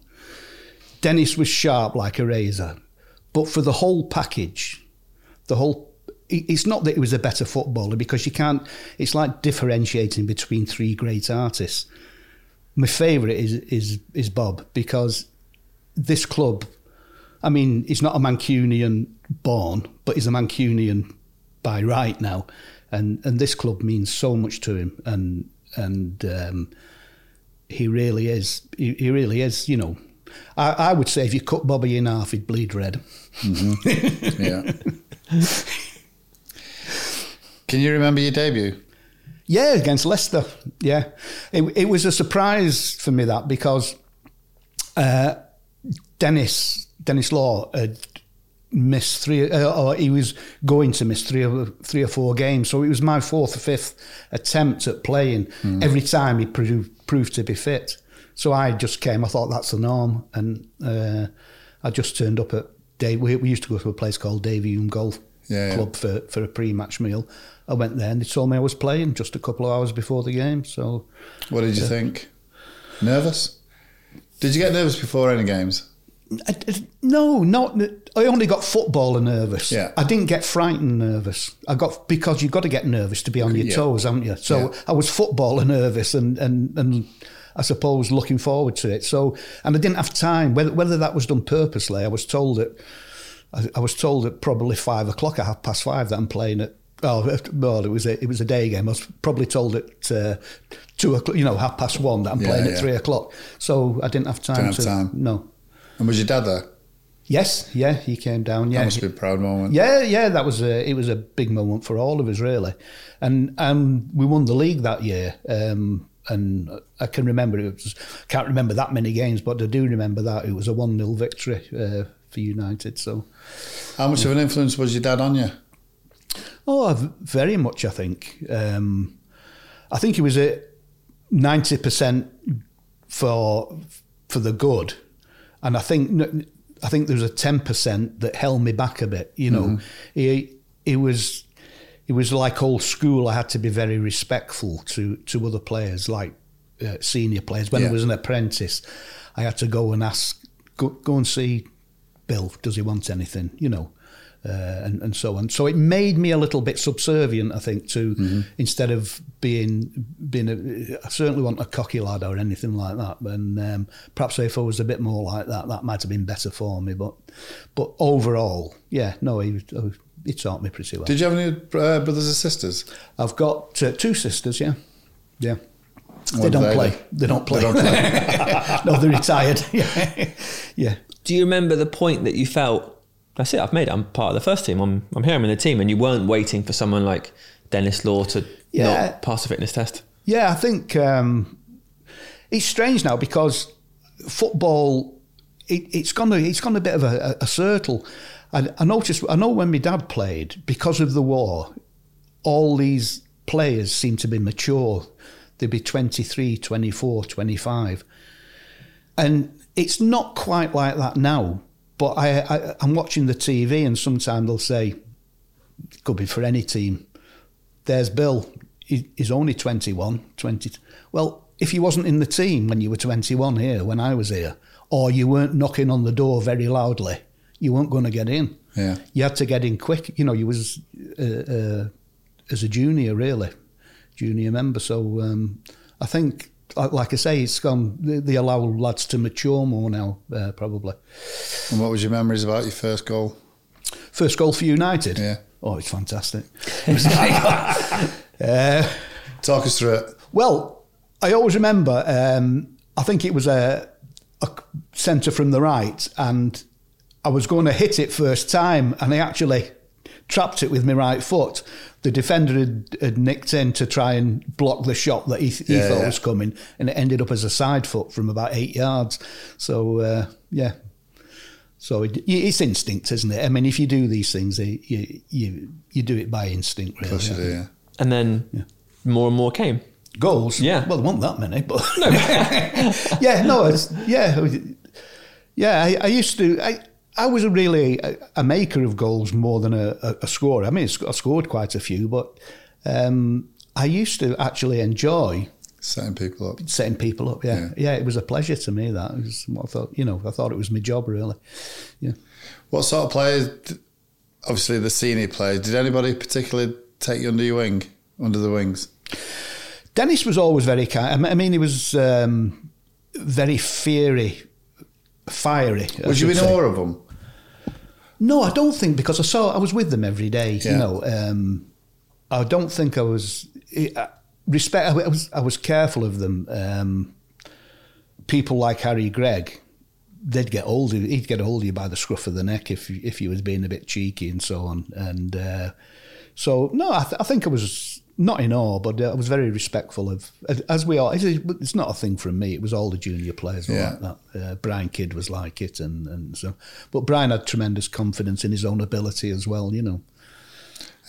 Denis was sharp like a razor, but for the whole package, the whole it's not that he was a better footballer because you can't. It's like differentiating between three great artists. My favourite is is is Bob because this club. I mean, he's not a Mancunian born, but he's a Mancunian by right now, and and this club means so much to him, and and um, he really is. He, he really is. You know, I, I would say if you cut Bobby in half, he'd bleed red. Mm-hmm. Yeah. *laughs* Can you remember your debut? Yeah, against Leicester. Yeah, it, it was a surprise for me that because uh, Denis Denis Law had missed three, uh, or he was going to miss three or three or four games. So it was my fourth or fifth attempt at playing. Mm. Every time he proved, proved to be fit. So I just came. I thought that's the norm, and uh, I just turned up at Dave. We, we used to go to a place called Davyhulme Golf yeah, Club yeah. for for a pre-match meal I went there and they told me I was playing just a couple of hours before the game. So, what did you yeah. think? Nervous? Did you get nervous before any games? I, no, not. I only got footballer nervous. Yeah. I didn't get frightened nervous. I got because you've got to get nervous to be on your yeah. toes, haven't you? So yeah. I was footballer nervous and and and I suppose looking forward to it. So and I didn't have time. Whether whether that was done purposely, I was told that. I, I was told at probably five o'clock, at half past five, that I'm playing at Oh, well, it was a it was a day game. I was probably told at uh, two o'clock, you know, half past one that I'm yeah, playing yeah. at three o'clock. So I didn't have time didn't to. Have time. No. And was your dad there? Yes, yeah, he came down. Yeah, That must be a proud moment. Yeah, yeah, that was a it was a big moment for all of us really, and um, we won the league that year. Um, and I can remember it was can't remember that many games, but I do remember that it was a one 0 victory uh, for United. So, How much of an influence was your dad on you? oh, very much. I think. Um, I think he was at ninety percent for for the good, and I think I think there was a ten percent that held me back a bit. You know, he he was it was like old school. I had to be very respectful to to other players, like uh, senior players. When Yeah. I was an apprentice, I had to go and ask, go, go and see Bill. Does he want anything? You know. Uh, and, and so on. So it made me a little bit subservient, I think, to instead of being being. A, I certainly wasn't a cocky lad or anything like that. And um, perhaps if I was a bit more like that, that might have been better for me. But but overall, yeah, no, he was- he taught me pretty well. Did you have any uh, brothers or sisters? I've got uh, two sisters. Yeah, yeah. They do don't they play. They don't play. They don't play. *laughs* no, they're retired. yeah, *laughs* yeah. Do you remember the point that you felt? That's it. I've made it. I'm part of the first team. I'm I'm here. I'm in the team, and you weren't waiting for someone like Denis Law to Yeah. not pass a fitness test. Yeah, I think um, it's strange now because football it, it's gone a, it's gone a bit of a, a circle. I, I noticed I know when my dad played because of the war, all these players seem to be mature. They'd be 23, 24, 25. And it's not quite like that now. But I, I, I'm watching the TV and sometimes they'll say, could be for any team, there's Bill. He, he's only 21, 20. Well, if he wasn't in the team when you were 21 here, when I was here, or you weren't knocking on the door very loudly, you weren't going to get in. Yeah. You had to get in quick. You know, you was uh, uh, as a junior, really, junior member. So um, I think, like, like I say, it's gone. They, allow lads to mature more now, uh, probably. And what was your memories about your first goal? First goal for United. Yeah. Oh, it's fantastic. *laughs* It was like- uh, Talk us through it. Well, I always remember. Um, I think it was a, a centre from the right, and I was going to hit it first time, and I actually trapped it with my right foot. The defender had, had nicked in to try and block the shot that he, he Yeah, thought yeah. was coming, and it ended up as a side foot from about eight yards. So uh, yeah. So it, it's instinct, isn't it? I mean, if you do these things, you you you, you do it by instinct, really. Of course do, yeah. And then more and more came. Goals? Yeah. Well, there weren't that many, but *laughs* yeah, no, it's, yeah, yeah. I, I used to. I, I was really a, a maker of goals more than a, a, a scorer. I mean, I scored quite a few, but um, I used to actually enjoy Setting people up. setting people up. Yeah. Yeah. yeah, it was a pleasure to me. That it was what I thought. You know, I thought it was my job really. Yeah. What sort of players, obviously the senior players, did anybody particularly take you under your wing, under the wings? Denis was always very kind. I mean- he was um, very fiery, fiery. Was you in awe of them? No, I don't think because I saw I was with them every day. Yeah. You know, um, I don't think I was I- respect. I was I was careful of them. Um, people like Harry Gregg, they'd get hold of he'd get hold of you by the scruff of the neck if you- if you was being a bit cheeky and so on. And uh, so no, I, th- I think I was not in awe, but I was very respectful of as we are. It's, not a thing from me. It was all the junior players Yeah. like that. Uh, Brian Kidd was like it, and and so. But Brian had tremendous confidence in his own ability as well. You know.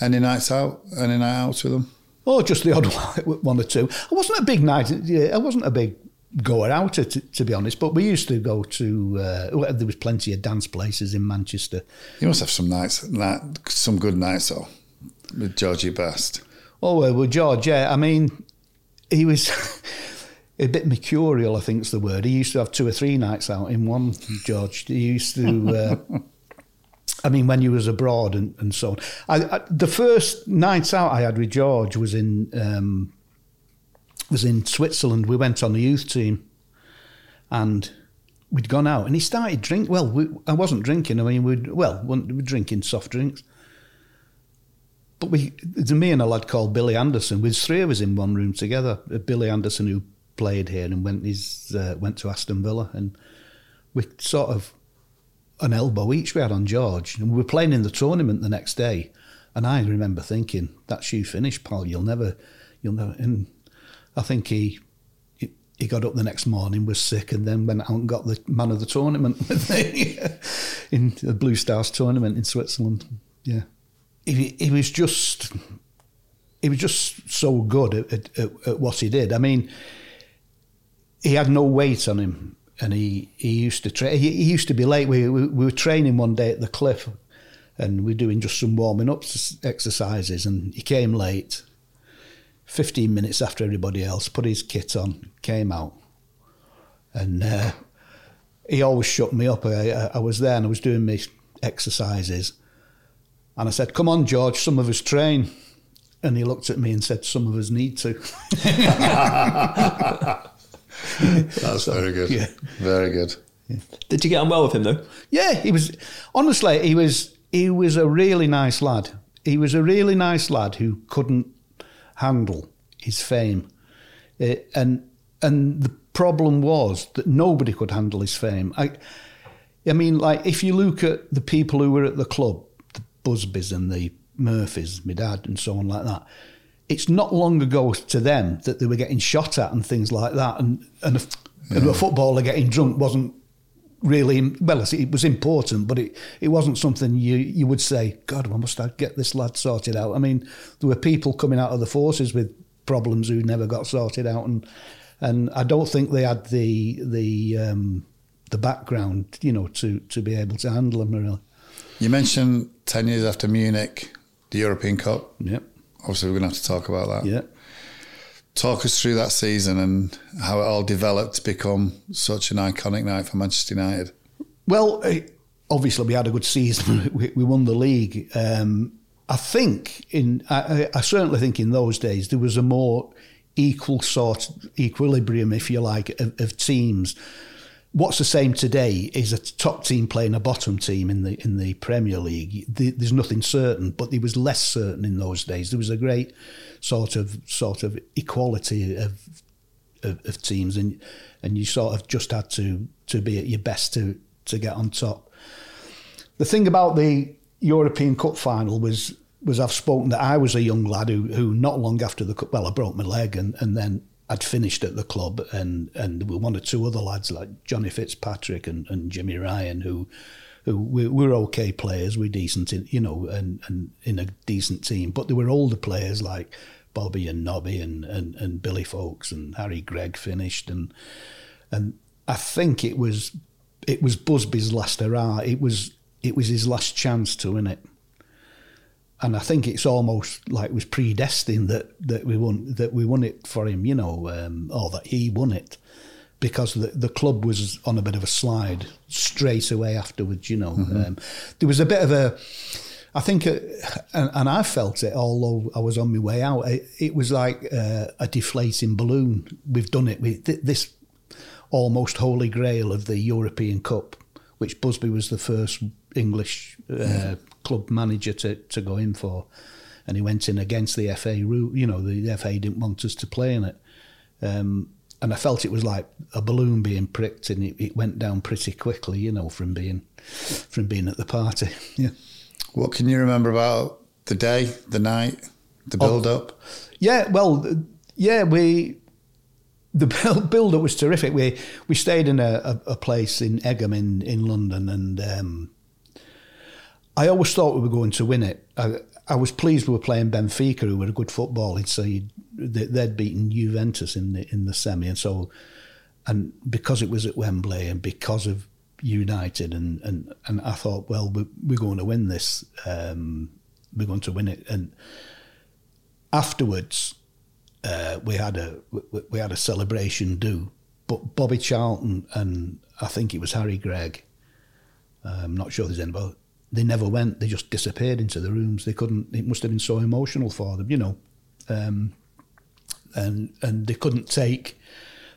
Any nights out? Any night outs with them? Oh, just the odd one- *laughs* one or two. I wasn't a big night. I wasn't a big goer out to, to be honest. But we used to go to. Uh, there was plenty of dance places in Manchester. You must have some nights, night, some good nights though, with Georgie Best. Oh well, George. Yeah, I mean, he was *laughs* a bit mercurial. I think is the word. He used to have two or three nights out in one. George. He used to. *laughs* Uh, I mean, when you was abroad and, and so on. I, I, the first nights out I had with George was in um, was in Switzerland. We went on the youth team, and we'd gone out, and he started drink. Well, we, I wasn't drinking. I mean, we'd well, we were drinking soft drinks. But we, me and a lad called Billy Anderson. With three of us in one room together. Billy Anderson, who played here and went his uh, went to Aston Villa, and we sort of an elbow each we had on George, and we were playing in the tournament the next day. And I remember thinking, "That's you finished, pal. You'll never, you'll never." And I think he he- he got up the next morning, was sick, and then went out and got the man of the tournament *laughs* *laughs* in the Blue Stars tournament in Switzerland. Yeah, he, he was just he was just so good at, at, at, at what he did. I mean, he had no weight on him, and he, he used to train. He, he used to be late. We, we we were training one day at the cliff, and we were doing just some warming up exercises, and he came late. Fifteen minutes after everybody else, put his kit on, came out, and uh, he always shut me up. I, I, I was there and I was doing my exercises, and I said, "Come on, George, some of us train." And he looked at me and said, "Some of us need to." *laughs* That's very good. yeah. Very good. Did you get on well with him though? Yeah, he was honestly he was he was a really nice lad. He was a really nice lad who couldn't handle his fame, Eh, and and the problem was that nobody could handle his fame. I, I mean, like if you look at the people who were at the club, the Busbys and the Murphys, my dad, and so on like that. It's not long ago to them that they were getting shot at and things like that, and and a, and a footballer getting drunk wasn't really well. It was important, but it, it wasn't something you you would say, God, I must I get this lad sorted out. I mean, there were people coming out of the forces with problems who never got sorted out, and and I don't think they had the the um, the background, you know, to to be able to handle them really. You mentioned 10 years after Munich, the European Cup. Yep. Obviously, we're going to have to talk about that. Yeah. Talk us through that season and how it all developed to become such an iconic night for Manchester United. Well, eh, obviously we had a good season. *laughs* We, we won the league. Um, I think in I, I certainly think in those days there was a more equal sort of equilibrium, if you like, of, of teams. What's the same today is a top team playing a bottom team in the in the Premier League. The- There's nothing certain, but it was less certain in those days. There was a great sort of sort of equality of of, of teams, and and you sort of just had to to be at your best to to get on top. The thing about the European Cup final was was I've spoken that I was a young lad who who not long after the cup, well, I broke my leg and and then I'd finished at the club and and there were one or two other lads like Johnny Fitzpatrick and, and Jimmy Ryan who who we were okay players, we decent in you know and and in a decent team, but there were older players like Bobby and Nobby and, and, and Billy Foulkes and Harry Gregg finished and and I think it was it was Busby's last hurrah. It was it was his last chance to win it. And I think it's almost like it was predestined that, that we won that we won it for him, you know, um, or that he won it, because the the club was on a bit of a slide straight away afterwards. You know, um, there was a bit of a, I think, uh, and, and I felt it. Although I was on my way out, it, it was like uh, a deflating balloon. We've done it. We th- this almost holy grail of the European Cup, which Busby was the first English uh, club manager to, to go in for. And he went in against the FA rule. You know, the FA didn't want us to play in it. Um, and I felt it was like a balloon being pricked, and it, it went down pretty quickly. You know, from being from being at the party. *laughs* Yeah. What can you remember about the day, the night, the Oh. build up? Yeah, well, yeah, we the build build up was terrific. We we stayed in a, a, a place in Egham in, in London, and um, I always thought we were going to win it. I, I was pleased we were playing Benfica, who were a good side. They, they'd beaten Juventus in the in the semi, and so and because it was at Wembley and because of United, and and, and I thought, well, we, we're going to win this. Um, we're going to win it, and afterwards uh, we had a we, we had a celebration do, but Bobby Charlton and I think it was Harry Gregg. uh, I'm not sure there's anybody. They never went. They just disappeared into the rooms. They couldn't. It must have been so emotional for them, you know, um, and and they couldn't take.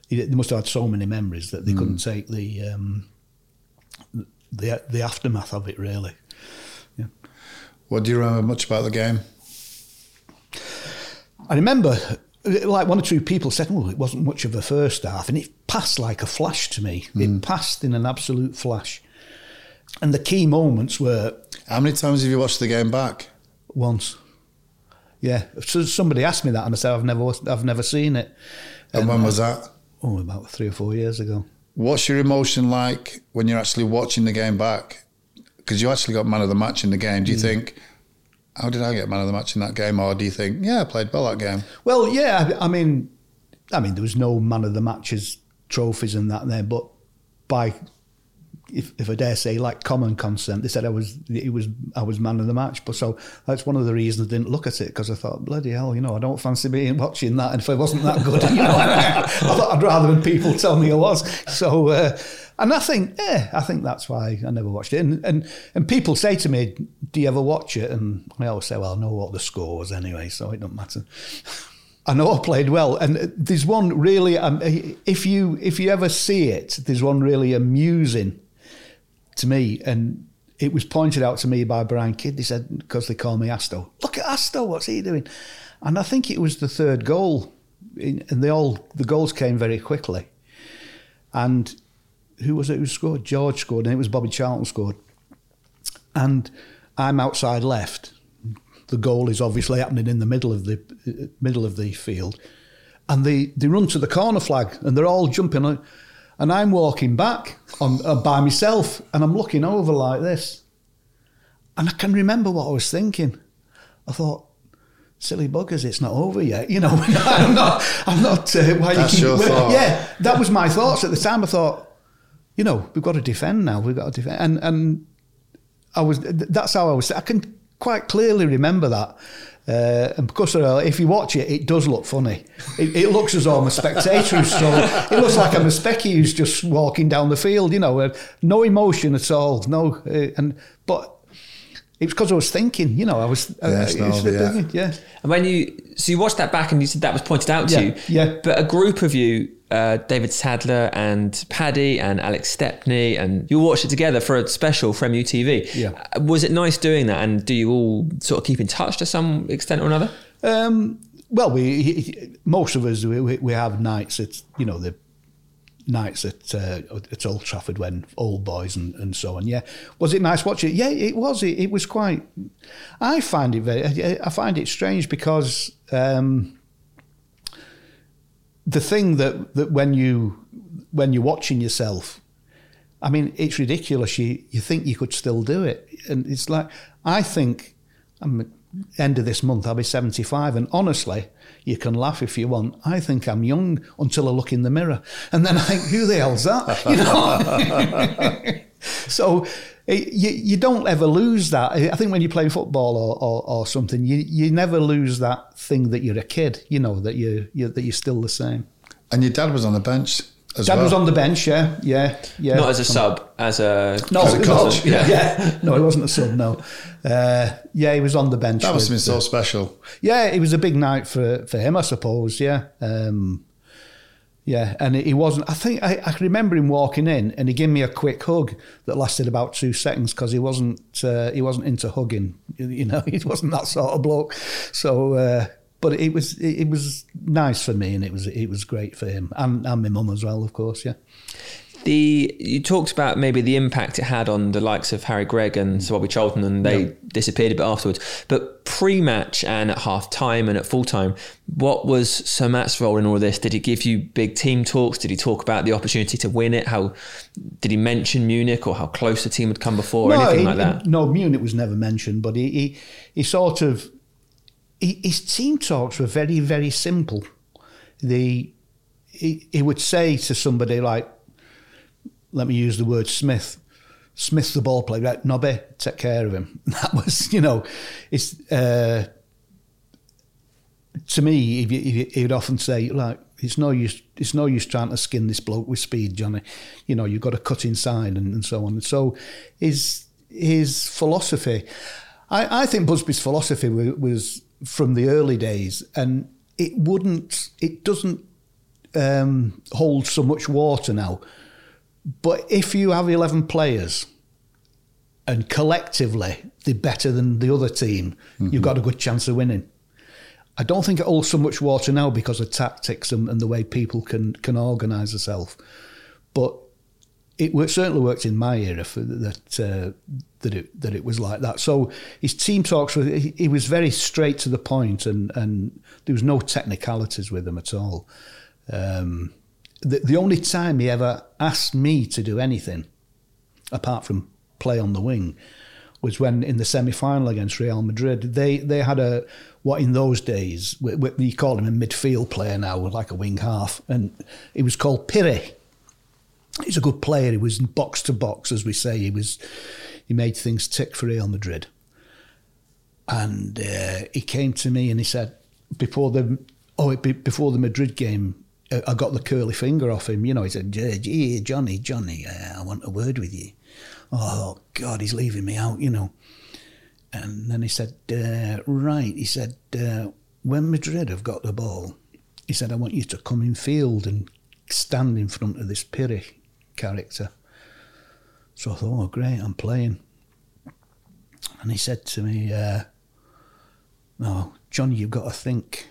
They must have had so many memories that they couldn't take the um, the the aftermath of it. Really, Yeah. What do you remember much about the game? I remember, like one or two people said, "Well, it wasn't much of a first half," and it passed like a flash to me. It passed in an absolute flash. And the key moments were How many times have you watched the game back? once. Yeah, so somebody asked me that, and I said I've never, I've never seen it. And when was that? Oh, about three or four years ago. What's your emotion like when you're actually watching the game back? Because you actually got man of the match in the game. Do you mm. think, how did I get man of the match in that game? Or do you think, yeah, I played well that game? Well, yeah, I I mean, I mean, there was no man of the matches trophies and that there, but by if, if I dare say, like common consent, they said I was it was I was man of the match. But so that's one of the reasons I didn't look at it because I thought, bloody hell, you know, I don't fancy being *laughs* watching that. And if I wasn't that good, *laughs* you know, I thought I'd rather than people tell me I was. So, uh, and I think, yeah, I think that's why I never watched it. And and and people say to me, do you ever watch it? And I always say, well, I know what the score was anyway, so it doesn't matter. I know I played well, and there's one really. Um, if you if you ever see it, there's one really amusing to me, and it was pointed out to me by Brian Kidd. He said because they call me Asto. Look at Asto, what's he doing? And I think it was the third goal, and they all the goals came very quickly. And who was it who scored? George scored, and it was Bobby Charlton scored. And I'm outside left. The goal is obviously happening in the middle of the middle of the field, and they they run to the corner flag, and they're all jumping. And I'm walking back on, uh, by myself, and I'm looking over like this, and I can remember what I was thinking. I thought, silly buggers, it's not over yet. You know, *laughs* I'm not, I'm not, uh, why That's you keep, your well, thought. Yeah, that was my thoughts at the time. I thought, you know, we've got to defend now. We've got to defend. And, and I was, that's how I was, I can quite clearly remember that. Uh, and because of, that, if you watch it, it does look funny. It, it looks as though I'm a spectator so, it looks like I'm a specky who's just walking down the field, you know, uh, no emotion at all. No, uh, and, but it was because I was thinking, you know, I was, Yeah, it's uh, not over yet. yeah. And when you so you watched that back and you said that was pointed out to Yeah, you. yeah. But a group of you, uh, David Sadler and Paddy and Alex Stepney, and you watched it together for a special from MUTV. Yeah. Uh, Was it nice doing that? And do you all sort of keep in touch to some extent or another? Um, well, we he- he- most of us we, we we have nights at you know the nights at uh, at Old Trafford when old boys and, and so on. Yeah, was it nice watching? Yeah, it was. It, it was quite. I find it very. I find it strange because um, the thing that that when you when you're watching yourself. I mean, it's ridiculous. You you think you could still do it, and it's like I think. I'm end of this month. I'll be seventy five, and honestly, you can laugh if you want. I think I'm young until I look in the mirror, and then I think, who the hell's that? *laughs* You know. *laughs* *laughs* so it, you you don't ever lose that. I think when you play football or, or, or something, you you never lose that thing that you're a kid. You know that you, you that you're still the same. And your dad was on the bench as Dad well. was on the bench, yeah, yeah, yeah. Not as a sub, as a No, as a coach. No, Yeah. yeah. no, he wasn't a sub. No, uh, yeah, he was on the bench. that must have been with, so special. Yeah, it was a big night for, for him, I suppose. Yeah, um, yeah, and he wasn't. I think I, I remember him walking in, and he gave me a quick hug that lasted about two seconds because he wasn't uh, he wasn't into hugging. You know, *laughs* he wasn't that sort of bloke. So, uh, but it was it was nice for me, and it was it was great for him and and my mum as well, of course. Yeah. The you talked about maybe the impact it had on the likes of Harry Gregg and Sir Bobby Charlton, and they disappeared a bit afterwards. But pre-match and at half time and at full time, what was Sir Matt's role in all this? Did he give you big team talks? Did he talk about the opportunity to win it? How did he mention Munich or how close the team had come before or anything he- like that? No, Munich was never mentioned, but he he, he sort of he, his team talks were very very simple. The he, he would say to somebody like, let me use the word Smith. Smith, the ball player, right, Nobby, take care of him. *laughs* That was, you know, it's uh, to me. He, he'd often say, like, it's no use, it's no use trying to skin this bloke with speed, Johnny. You know, you've got to cut inside and, and so on. And So his his philosophy, I, I think Busby's philosophy was, was from the early days, and it wouldn't, it doesn't um, hold so much water now. But if you have 11 players and collectively they're better than the other team, you've got a good chance of winning. I don't think it holds so much water now because of tactics and, and the way people can can organise themselves. But it certainly worked in my era for that uh, that it that it was like that. So his team talks were he, he was very straight to the point, and and there was no technicalities with him at all. Um, the the only time he ever asked me to do anything, apart from play on the wing, was when in the semi final against Real Madrid. They they had a what in those days we, we call him a midfield player now, like a wing half, and he was called Pirri he's a good player. He was box to box, as we say. He was he made things tick for Real Madrid. And uh, he came to me and he said before the oh before the Madrid game, I got the curly finger off him. You know, he said, "Gee, Johnny, Johnny, uh, I want a word with you." Oh God, he's leaving me out. You know. And then he said, uh, "Right," he said, uh, "When Madrid have got the ball." He said, I want you to come in field and stand in front of this Pirri character. So I thought, oh, great, I'm playing. And he said to me, uh, no, Johnny, you've got to think.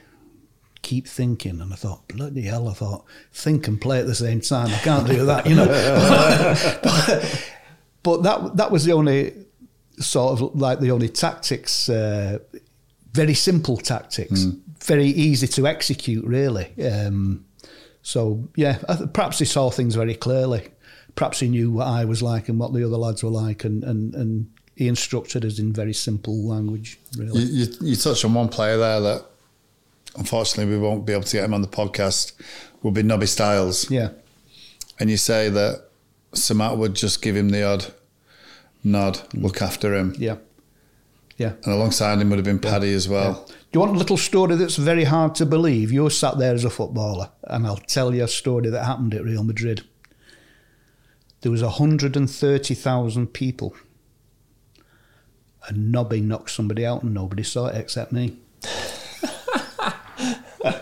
Keep thinking. And I thought, bloody hell, I thought, think and play at the same time. I can't do that, you know. *laughs* but, but that that was the only sort of like the only tactics, uh, very simple tactics, mm. very easy to execute, really. Um, so, yeah, perhaps he saw things very clearly perhaps he knew what I was like and what the other lads were like, and, and, and he instructed us in very simple language, really. You, you, you touched on one player there that unfortunately we won't be able to get him on the podcast, will be Nobby Stiles. Yeah. And you say that Sir Matt would just give him the odd nod, look after him. Yeah. Yeah. And alongside him would have been Paddy yeah. as well. Yeah. Do you want a little story that's very hard to believe? You're sat there as a footballer, and I'll tell you a story that happened at Real Madrid there was 130,000 people. And Nobby knocked somebody out and nobody saw it except me.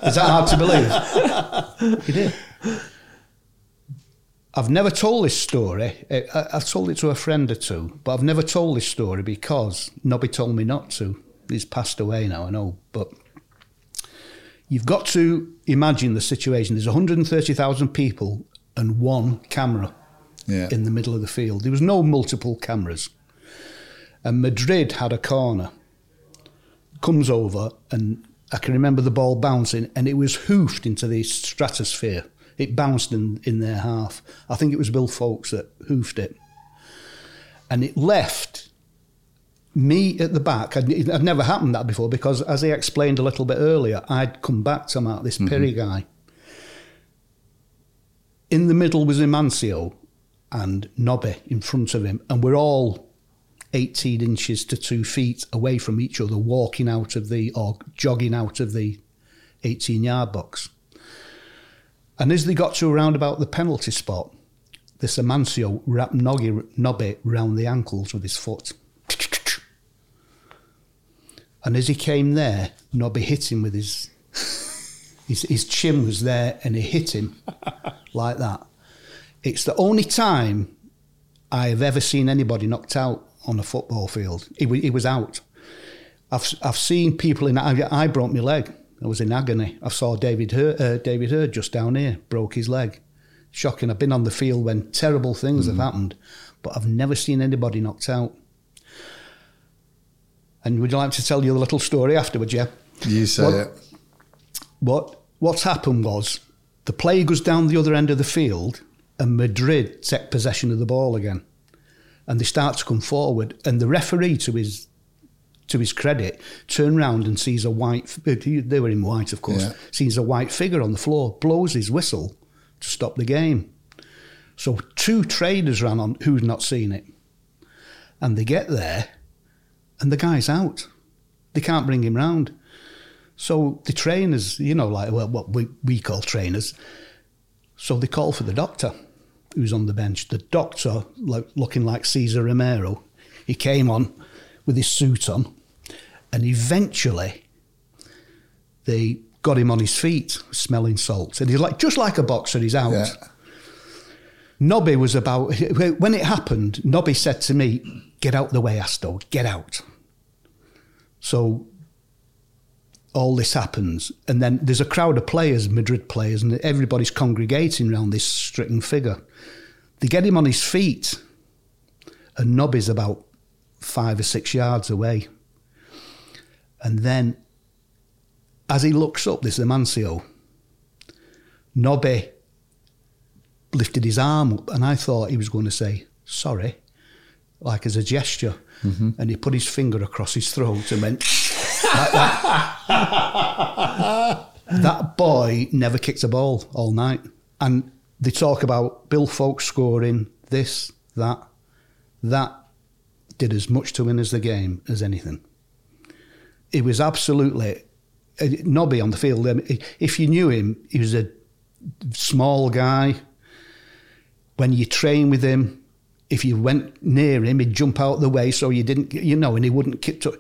Is that hard to believe? *laughs* he did. I've never told this story. I've told it to a friend or two, but I've never told this story because Nobby told me not to. He's passed away now, I know, but you've got to imagine the situation. There's 130,000 people and one camera yeah. in the middle of the field. There was no multiple cameras. And Madrid had a corner. Comes over, and I can remember the ball bouncing, and it was hoofed into the stratosphere. It bounced in, in their half. I think it was Bill Foulkes that hoofed it. And it left me at the back. I'd, would never happened that before because, as I explained a little bit earlier, I'd come back to Mark, this mm-hmm. Pirri guy. In the middle was Amancio, and Nobby in front of him, and we're all 18 inches to two feet away from each other, walking out of the or jogging out of the 18 yard box. And as they got to around about the penalty spot, this Amancio wrapped Noggy, Nobby round the ankles with his foot. And as he came there, Nobby hit him with his, his, his chin was there and he hit him *laughs* like that. It's the only time I have ever seen anybody knocked out on a football field. He, he was out. I've, I've seen people in. I, I broke my leg. I was in agony. I saw David Herd, uh, David Herd just down here broke his leg. Shocking. I've been on the field when terrible things mm. have happened, but I've never seen anybody knocked out. And would you like to tell you a little story afterwards? Yeah. You say what, it. What What's happened was the play goes down the other end of the field and Madrid take possession of the ball again. And they start to come forward, and the referee, to his to his credit, turns round and sees a white. They were in white, of course. Yeah. Sees a white figure on the floor, blows his whistle to stop the game. So two traders ran on who'd not seen it, and they get there, and the guy's out. They can't bring him round. So the trainers, you know, like well, what we, we call trainers, so they call for the doctor who's on the bench. The doctor, like, looking like Cesar Romero, he came on with his suit on, and eventually they got him on his feet, smelling salt. And he's like, just like a boxer, he's out. Yeah. Nobby was about, when it happened, Nobby said to me, Get out the way, Asto, get out. So all this happens, and then there's a crowd of players, Madrid players, and everybody's congregating around this stricken figure. They get him on his feet, and Nobby's about five or six yards away. And then, as he looks up, this is Amancio. Nobby lifted his arm up, and I thought he was going to say sorry, like as a gesture. Mm-hmm. And he put his finger across his throat and went like that. that boy never kicked a ball all night. And they talk about Bill Foulkes scoring this, that. That did as much to win as the game as anything. He was absolutely uh, Nobby on the field. If you knew him, he was a small guy. When you train with him, if you went near him, he'd jump out the way so you didn't, you know, and he wouldn't kick to.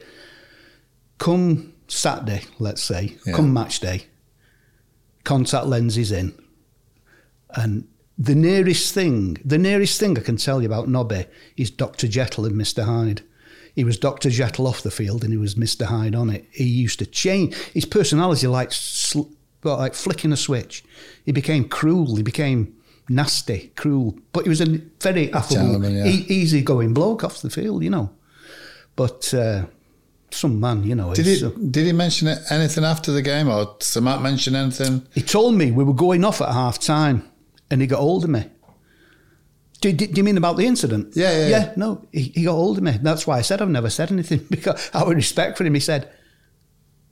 Come Saturday, let's say, Yeah. come match day, contact lenses in, and the nearest thing, the nearest thing I can tell you about Nobby is Dr. Jekyll and Mr. Hyde. He was Dr. Jekyll off the field and he was Mr. Hyde on it. He used to change his personality like sl- like flicking a switch. He became cruel. He became nasty, cruel. But he was a very affable, yeah. e- easy-going bloke off the field, you know. But uh, some man, you know. Did he uh, did he mention anything after the game, or Sir Matt mention anything? He told me we were going off at half time and he got hold of me. Do, do, do you mean about the incident? Yeah, yeah, Yeah, yeah. no, he, he got hold of me. That's why I said I've never said anything *laughs* because out of respect for him, he said,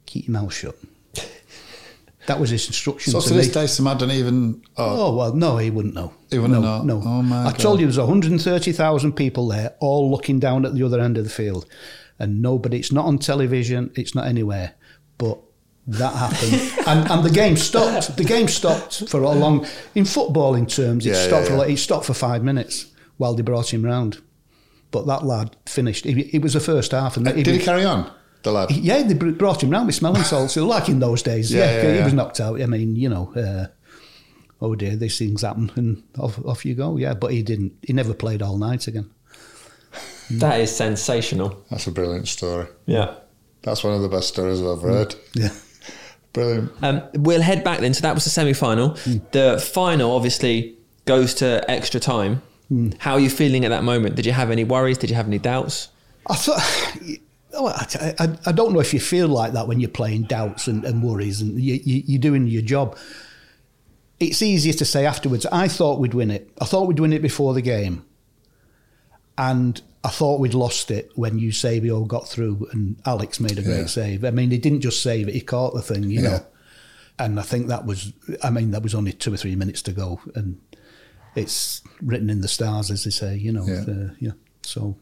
keep your mouth shut. That was his instruction So to to me. this day, Sir Matt don't even. Oh, Oh, well, no, he wouldn't know. He wouldn't no, know? No. Oh, my I God. told you there's 130,000 people there, all looking down at the other end of the field. And nobody, it's not on television, it's not anywhere. But that happened. *laughs* and, and the game stopped. The game stopped for a long, in footballing terms, it Yeah, stopped yeah, for it stopped for five minutes while they brought him round. But that lad finished. It, it was the first half. And Uh, did he, carry on, the lad? yeah, they brought him round with smelling salts, like in those days. Yeah, Yeah, yeah, he was knocked out. I mean, you know, uh, oh dear, these things happen, and off, off you go. Yeah, but he didn't. He never played all night again. Mm. That is sensational. That's a brilliant story. Yeah. That's one of the best stories I've mm. ever heard. Yeah. Brilliant. Um, we'll head back then. So that was the semi final. Mm. The final obviously goes to extra time. How are you feeling at that moment? Did you have any worries? Did you have any doubts? I thought. *sighs* oh, I, I, I don't know if you feel like that when you're playing doubts and, and worries and you, you, you're doing your job. It's easier to say afterwards. I thought we'd win it. I thought we'd win it before the game. And I thought we'd lost it when Eusebio got through and Alex made a great Yeah. save. I mean, he didn't just save it, he caught the thing, you Yeah. know. And I think that was, I mean, that was only two or three minutes to go. And it's written in the stars, as they say, you know. Yeah. Uh, yeah. So,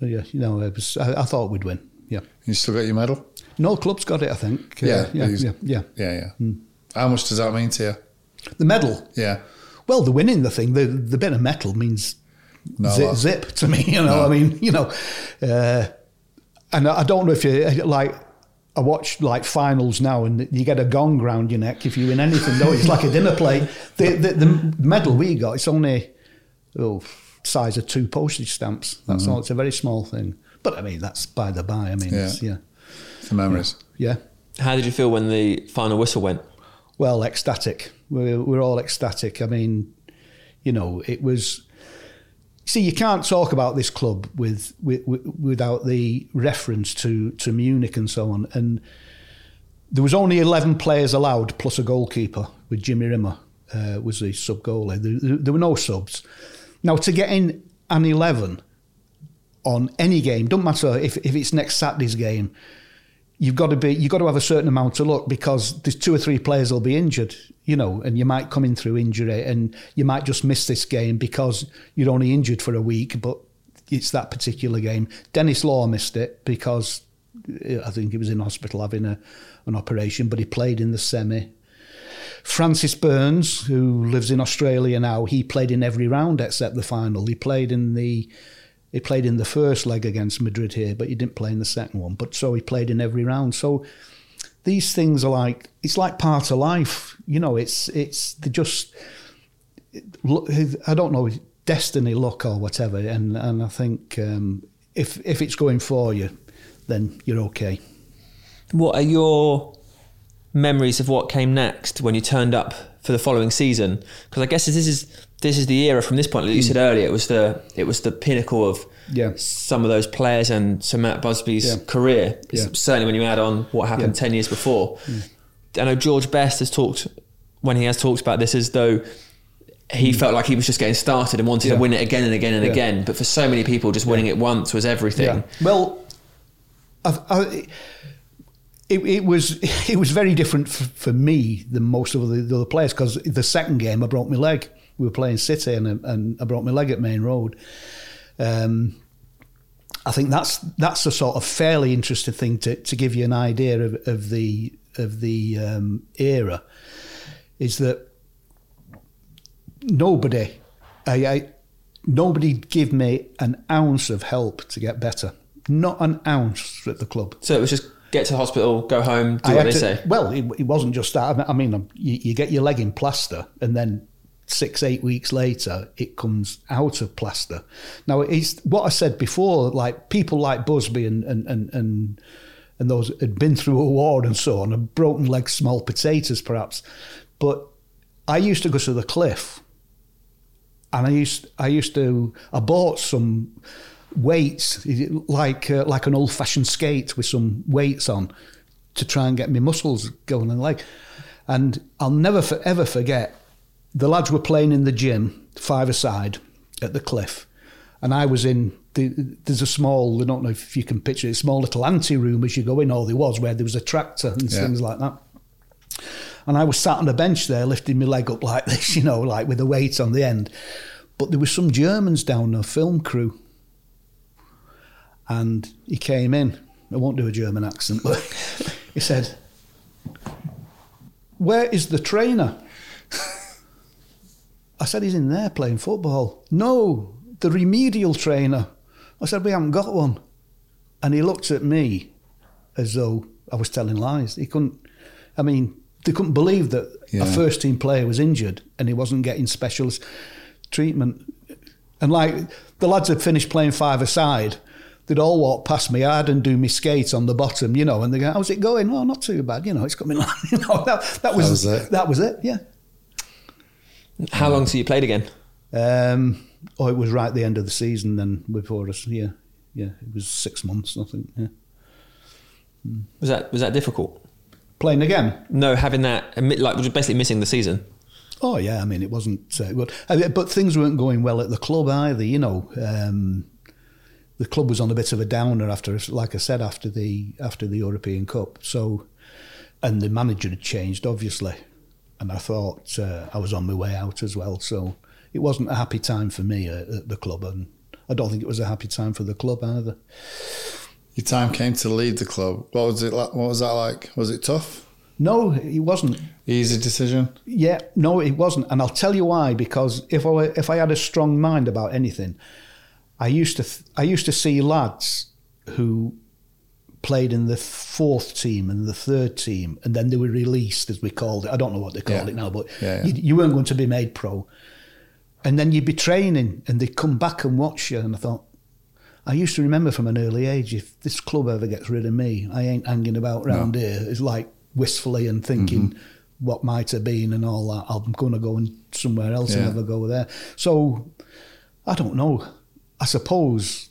yeah, you know, it was, I, I thought we'd win. Yeah. You still got your medal? No club's got it, I think. Uh, Yeah, yeah, yeah, yeah. Yeah, yeah. How much does that mean to you? The medal. Yeah. Well, the winning the thing, the the bit of metal means No, zip, that- zip to me. *laughs* You know, No. I mean, you know, uh, and I don't know if you like. I watch like finals now, and you get a gong round your neck if you win anything. Though it's like a dinner plate. *laughs* The, the the medal we got, it's only oh size of two postage stamps. That's all. It's a very small thing. But I mean, that's by the by. I mean, Mm-hmm. Yeah. it's, yeah, The memories. yeah. How did you feel when the final whistle went? Well, ecstatic. We're, we're all ecstatic. I mean, you know, it was. See, you can't talk about this club with, with, with without the reference to to Munich and so on. And there was only eleven players allowed plus a goalkeeper with Jimmy Rimmer uh, was the sub goalie. There, there, were no subs. Now to get in an eleven on any game, don't matter if if it's next Saturday's game, you've got to be you've got to have a certain amount of luck because there's two or three players will be injured, you know, and you might come in through injury and you might just miss this game because you're only injured for a week, but it's that particular game. Denis Law missed it because I think he was in hospital having a, an operation, but he played in the semi. Francis Burns, who lives in Australia now, he played in every round except the final. He played in the he played in the first leg against Madrid here, but he didn't play in the second one. But so he played in every round. So these things are like it's like part of life. You know, it's it's just. I don't know destiny, luck, or whatever. And and I think um, if if it's going for you, then you're okay. what are your memories of what came next when you turned up for the following season? Because I guess this is this is the era from this point. Like you said earlier, it was the it was the pinnacle of Yeah. some of those players and Sir Matt Busby's Yeah. career. Yeah. Certainly, when you add on what happened ten years before. I know George Best has talked when he has talked about this as though he felt like he was just getting started and wanted Mm. To win it again and again and again. But for so many people, just winning it once was everything. Well, I, I, it, it was *laughs* it was very different for, for me than most of the, the other players because the second game I broke my leg. We were playing City and, and I broke my leg at Maine Road. Um, I think that's that's a sort of fairly interesting thing to, to give you an idea of, of the of the um, era. Is that nobody, I, I, nobody give me an ounce of help to get better. Not an ounce at the club. So it was just get to the hospital, go home, do I what they to- say. Well, it, it wasn't just that. I mean, you, you get your leg in plaster, and then six, eight weeks later, it comes out of plaster. Now, it's what I said before. Like people like Busby and and and and, and those had been through a war and so on, and broken legs, small potatoes, perhaps. But I used to go to the cliff, and I used I used to I bought some weights like uh, like an old fashioned skate with some weights on to try and get my muscles going and like. And I'll never for, ever forget the lads were playing in the gym five aside at the cliff, and I was in. The, there's a small, I don't know if you can picture it, a small little ante room as you go in, or there was, where there was a tractor and Yeah. things like that. And I was sat on a bench there, lifting my leg up like *laughs* this, you know, like with a weight on the end. But there was some Germans down, a film crew. And he came in. I won't do a German accent, but *laughs* he said, Where is the trainer? I said, He's in there playing football. No, the remedial trainer. I said, We haven't got one. And he looked at me as though I was telling lies. He couldn't, I mean, they couldn't believe that a first team player was injured and he wasn't getting specialist treatment. And like the lads had finished playing five aside, they'd all walk past me hard and do my skates on the bottom, you know, and they go, How's it going? Well, not too bad, you know, it's coming. *laughs* You know, that, that, was, was it. That was it, yeah. How long till you played again? Um, oh, it was right at the end of the season then before us, yeah. Yeah, it was six months, I think, yeah. Was that was that difficult? Playing again? No, having that like was basically missing the season. Oh yeah, I mean it wasn't uh, good, I mean, but things weren't going well at the club either. You know, um, the club was on a bit of a downer after, like I said, after the after the European Cup. So, and the manager had changed obviously, and I thought uh, I was on my way out as well. So it wasn't a happy time for me at, at the club, and I don't think it was a happy time for the club either. Your time came to leave the club. What was it like? What was that like? Was it tough? No, it wasn't. Easy decision? Yeah, no, it wasn't, and I'll tell you why. Because if I were, if I had a strong mind about anything, I used to th- I used to see lads who played in the fourth team and the third team, and then they were released, as we called it. I don't know what they call Yeah. it now, but Yeah, yeah. You, you weren't going to be made pro, and then you'd be training, and they'd come back and watch you, and I thought. I used to remember from an early age, if this club ever gets rid of me, I ain't hanging about round here. It's like wistfully and thinking Mm-hmm. what might have been and all that. I'm going to go and somewhere else and Yeah. never go there. So I don't know. I suppose.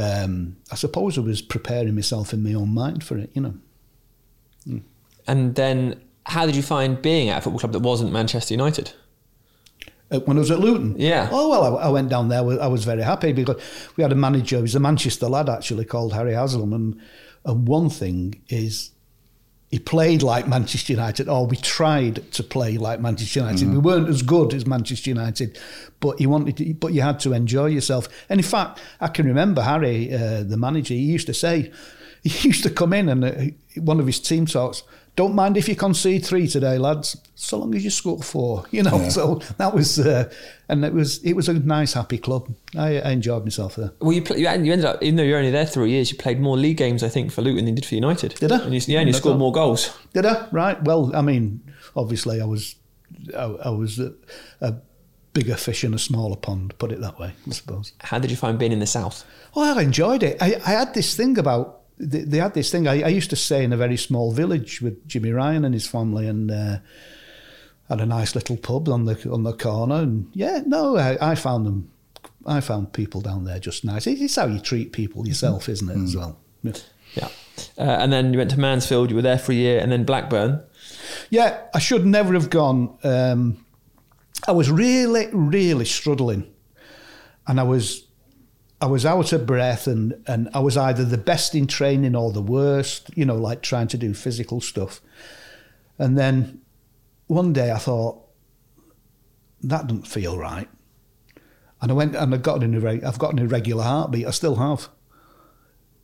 Um, I suppose I was preparing myself in my own mind for it. You know. And then how did you find being at a football club that wasn't Manchester United? Uh, When I was at Luton, Yeah. Oh well, I, I went down there. I was very happy because we had a manager. He was a Manchester lad actually called Harry Haslam, and and one thing is he played like Manchester United, or we tried to play like Manchester United. We weren't as good as Manchester United, but he wanted, to, but you had to enjoy yourself. And in fact, I can remember Harry, uh, the manager, he used to say, *laughs* he used to come in and uh, one of his team talks. Don't mind if you concede three today, lads, so long as you score four. *laughs* You know, so that was, uh, and it was it was a nice, happy club. I, I enjoyed myself there. Well, you, play, you ended up, even though you're only there three years, you played more league games, I think, for Luton than you did for United. Did I? And you, yeah, and you scored more goals. Did I? Right. Well, I mean, obviously, I was, I, I was a, a bigger fish in a smaller pond. Put it that way, I suppose. How did you find being in the south? Well, I enjoyed it. I, I had this thing about they, they had this thing. I, I used to stay in a very small village with Jimmy Ryan and his family, and uh, had a nice little pub on the on the corner. And yeah, no, I, I found them. I found people down there just nice. It- It's how you treat people yourself, isn't it? As well. Yeah. Yeah. Uh, and then you went to Mansfield. You were there for a year, and then Blackburn. Yeah, I should never have gone. Um, I was really, really struggling, and I was, I was out of breath, and and I was either the best in training or the worst. You know, like trying to do physical stuff, and then one day I thought that doesn't feel right, and I went and I got an irre- I've got an irregular heartbeat. I still have,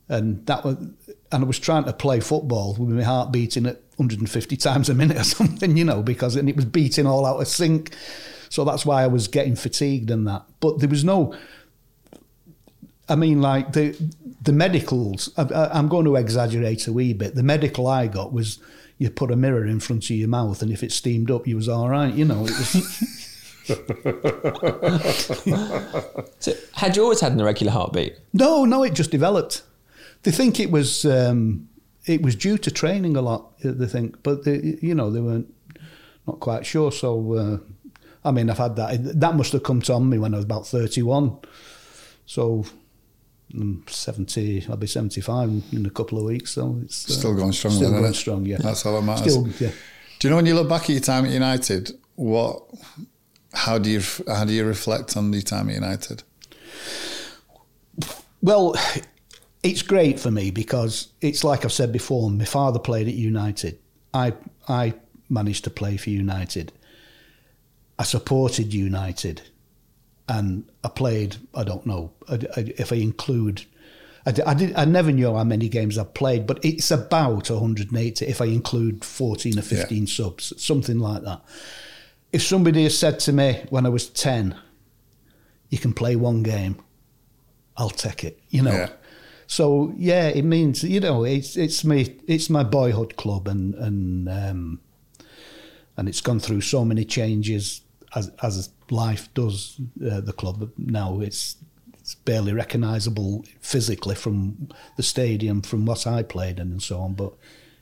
and that was, and I was trying to play football with my heart beating at 150 times a minute or *laughs* something, you know, because and it was beating all out of sync. So that's why I was getting fatigued and that. But there was no. I mean, like the the medicals. I, I, I'm going to exaggerate a wee bit. The medical I got was you put a mirror in front of your mouth, and if it steamed up, you was all right. You know, it was. *laughs* So, had you always had an irregular heartbeat? No, no, it just developed. They think it was um, it was due to training a lot. uh, They think, but they, you know they weren't not quite sure. So uh, I mean, I've had that. That must have come to on me when I was about thirty-one. So I'm seventy. I'll be seventy-five in a couple of weeks. So it's uh, Still going strong, Still going it? strong. Yeah, That's all that matters. Still, yeah. Do you know when you look back at your time at United, what, how do you how do you reflect on your time at United? Well, it's great for me because it's like I've said before. My father played at United. I I managed to play for United. I supported United, and I played. I don't know I- I- if I include. I, I did. I never knew how many games I've played, but it's about 180 if I include 14 or 15 subs, something like that. If somebody has said to me when I was 10, "You can play one game," I'll take it. You know. Yeah. So yeah, it means you know it's it's me it's my boyhood club and and um, and it's gone through so many changes as as life does uh, the club now. It's it's barely recognisable physically from the stadium from what I played in and so on. But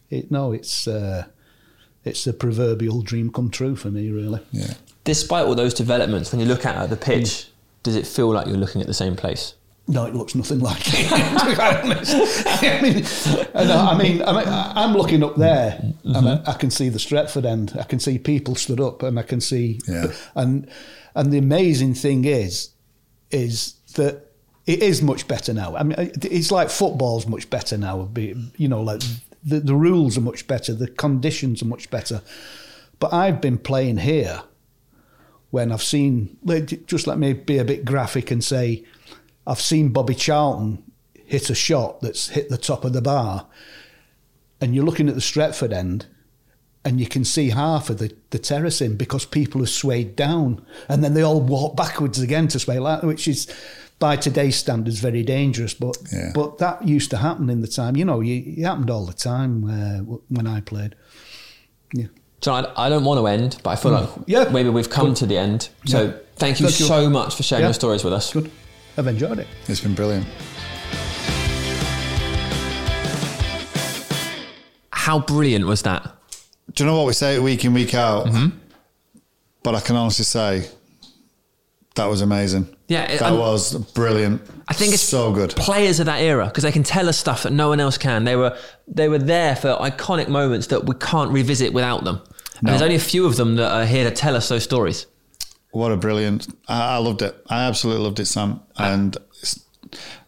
it, no, it's uh, it's a proverbial dream come true for me, really. Yeah. Despite all those developments, when you look at the pitch, does it feel like you're looking at the same place? No, it looks nothing like it. *laughs* to be honest, I mean, and I I mean, I mean, I'm looking up there, and I, mm-hmm. I can see the Stretford end. I can see people stood up, and I can see, Yeah. and and the amazing thing is, is that it is much better now. I mean, it's like football's much better now. Be- You know, like the the rules are much better, the conditions are much better. But I've been playing here when I've seen, just let me be a bit graphic and say, I've seen Bobby Charlton hit a shot that's hit the top of the bar, and you're looking at the Stretford end, and you can see half of the, the terracing because people have swayed down, and then they all walk backwards again to sway, like, which is by today's standards very dangerous. But Yeah. but that used to happen in the time. You know, it, it happened all the time uh, when I played. Yeah. John, I I don't want to end, but I feel like Yeah. maybe we've come Good. to the end. So Yeah. thank you Thank you. so much for sharing Yeah. your stories with us. Good. I've enjoyed it. It's been brilliant. How brilliant was that? Do you know what we say week in, week out? Mm-hmm. But I can honestly say that was amazing. Yeah, it- that and- was brilliant. I think it's so good. Players of that era because they can tell us stuff that no one else can. They were they were there for iconic moments that we can't revisit without them. And there's only a few of them that are here to tell us those stories. What a brilliant! I, I loved it. I absolutely loved it, Sam. And it's,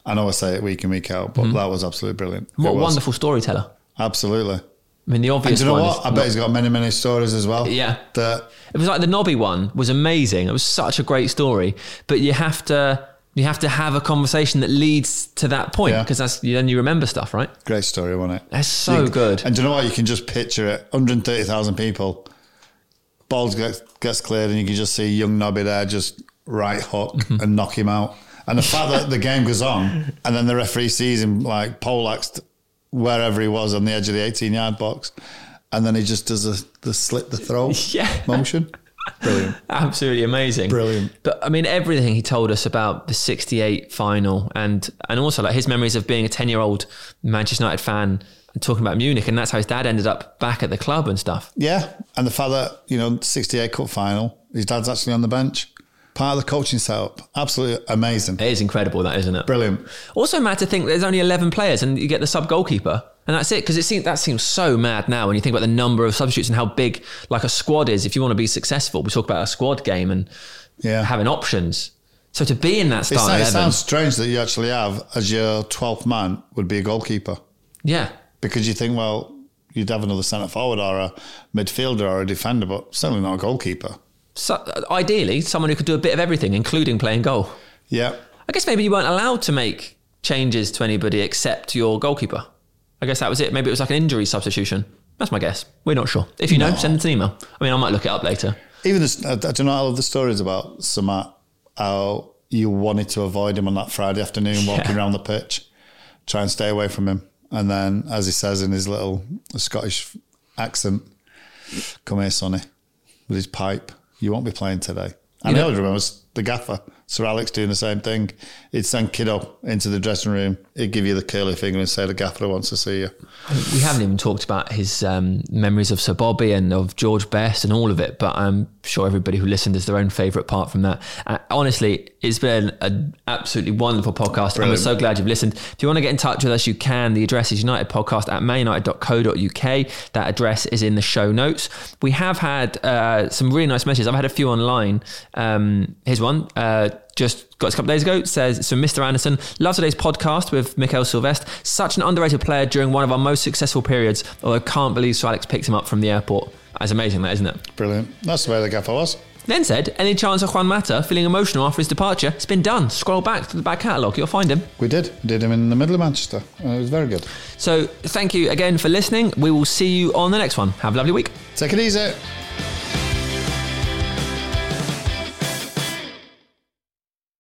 I know I say it week in, week out, but mm-hmm. that was absolutely brilliant. What a wonderful storyteller. Absolutely. I mean, the And obvious do you know one. what? I bet he's got many, many stories as well. Yeah. That It was like the Nobby one was amazing. It was such a great story, but you have to you have to have a conversation that leads to that point Yeah. because that's then you remember stuff, right? great story, wasn't it? That's so You- good. And do you know what? You can just picture it. 130,000 people. Balls gets, gets cleared, and you can just see young Nobby there just right hook Mm-hmm. and knock him out. And the fact that the game goes on, and then the referee sees him like poleaxed wherever he was on the edge of the 18 yard box, and then he just does a, the slit the throat *laughs* Yeah. motion. Brilliant. Absolutely amazing. Brilliant. But I mean, everything he told us about the 68 final and, and also like his memories of being a 10 year old Manchester United fan and talking about Munich. And that's how his dad ended up back at the club and stuff. Yeah, and the fact that you know, '68 Cup final, his dad's actually on the bench, part of the coaching setup. Absolutely amazing, It is incredible, that isn't it? brilliant. Also, mad to think there's only 11 players and you get the sub goalkeeper. And that's it, because it seems that seems so mad now when you think about the number of substitutes and how big like a squad is. If you want to be successful, we talk about a squad game and Yeah. having options. So to be in that starting it sounds strange that you actually have as your 12th man would be a goalkeeper yeah, because you think, well, you'd have another centre forward or a midfielder or a defender, but certainly not a goalkeeper. So, uh, ideally someone who could do a bit of everything, including playing goal. Yeah, I guess maybe you weren't allowed to make changes to anybody except your goalkeeper. I guess that was it. Maybe it was like an injury substitution. That's my guess. We're not sure. If you know, send us an email. I mean, I might look it up later. even this, I, know all of the stories about Sir Matt, how you wanted to avoid him on that Friday afternoon, walking Yeah. around the pitch, try and stay away from him. And then, as he says in his little Scottish accent, come here, Sonny, with his pipe. You won't be playing today. And You know- always remember the gaffer, Sir Alex, doing the same thing. He'd send Kiddo into the dressing room. He'd give you the curly finger and say, the gaffer wants to see you. We haven't even talked about his um, memories of Sir Bobby and of George Best and all of it, but I'm sure everybody who listened has their own favourite part from that. Uh, honestly, it's been an absolutely wonderful podcast, and we're so glad you've listened. If you want to get in touch with us, you can. The address is unitedpodcast at manunited.co.uk. That address is in the show notes. We have had uh, some really nice messages. I've had a few online. Um, here's one. Uh, just got a couple days ago. Says so. Mr. Anderson love today's podcast with Mikael Silvestre. Such an underrated player during one of our most successful periods. Although I can't believe Sir Alex picked him up from the airport. That's amazing, that isn't it? Brilliant. That's the way the gaffer was. Then said, any chance of Juan Mata feeling emotional after his departure? It's been done. Scroll back to the back catalogue, you'll find him. We did. We did him in the middle of Manchester. And it was very good. So thank you again for listening. We will see you on the next one. Have a lovely week. Take it easy.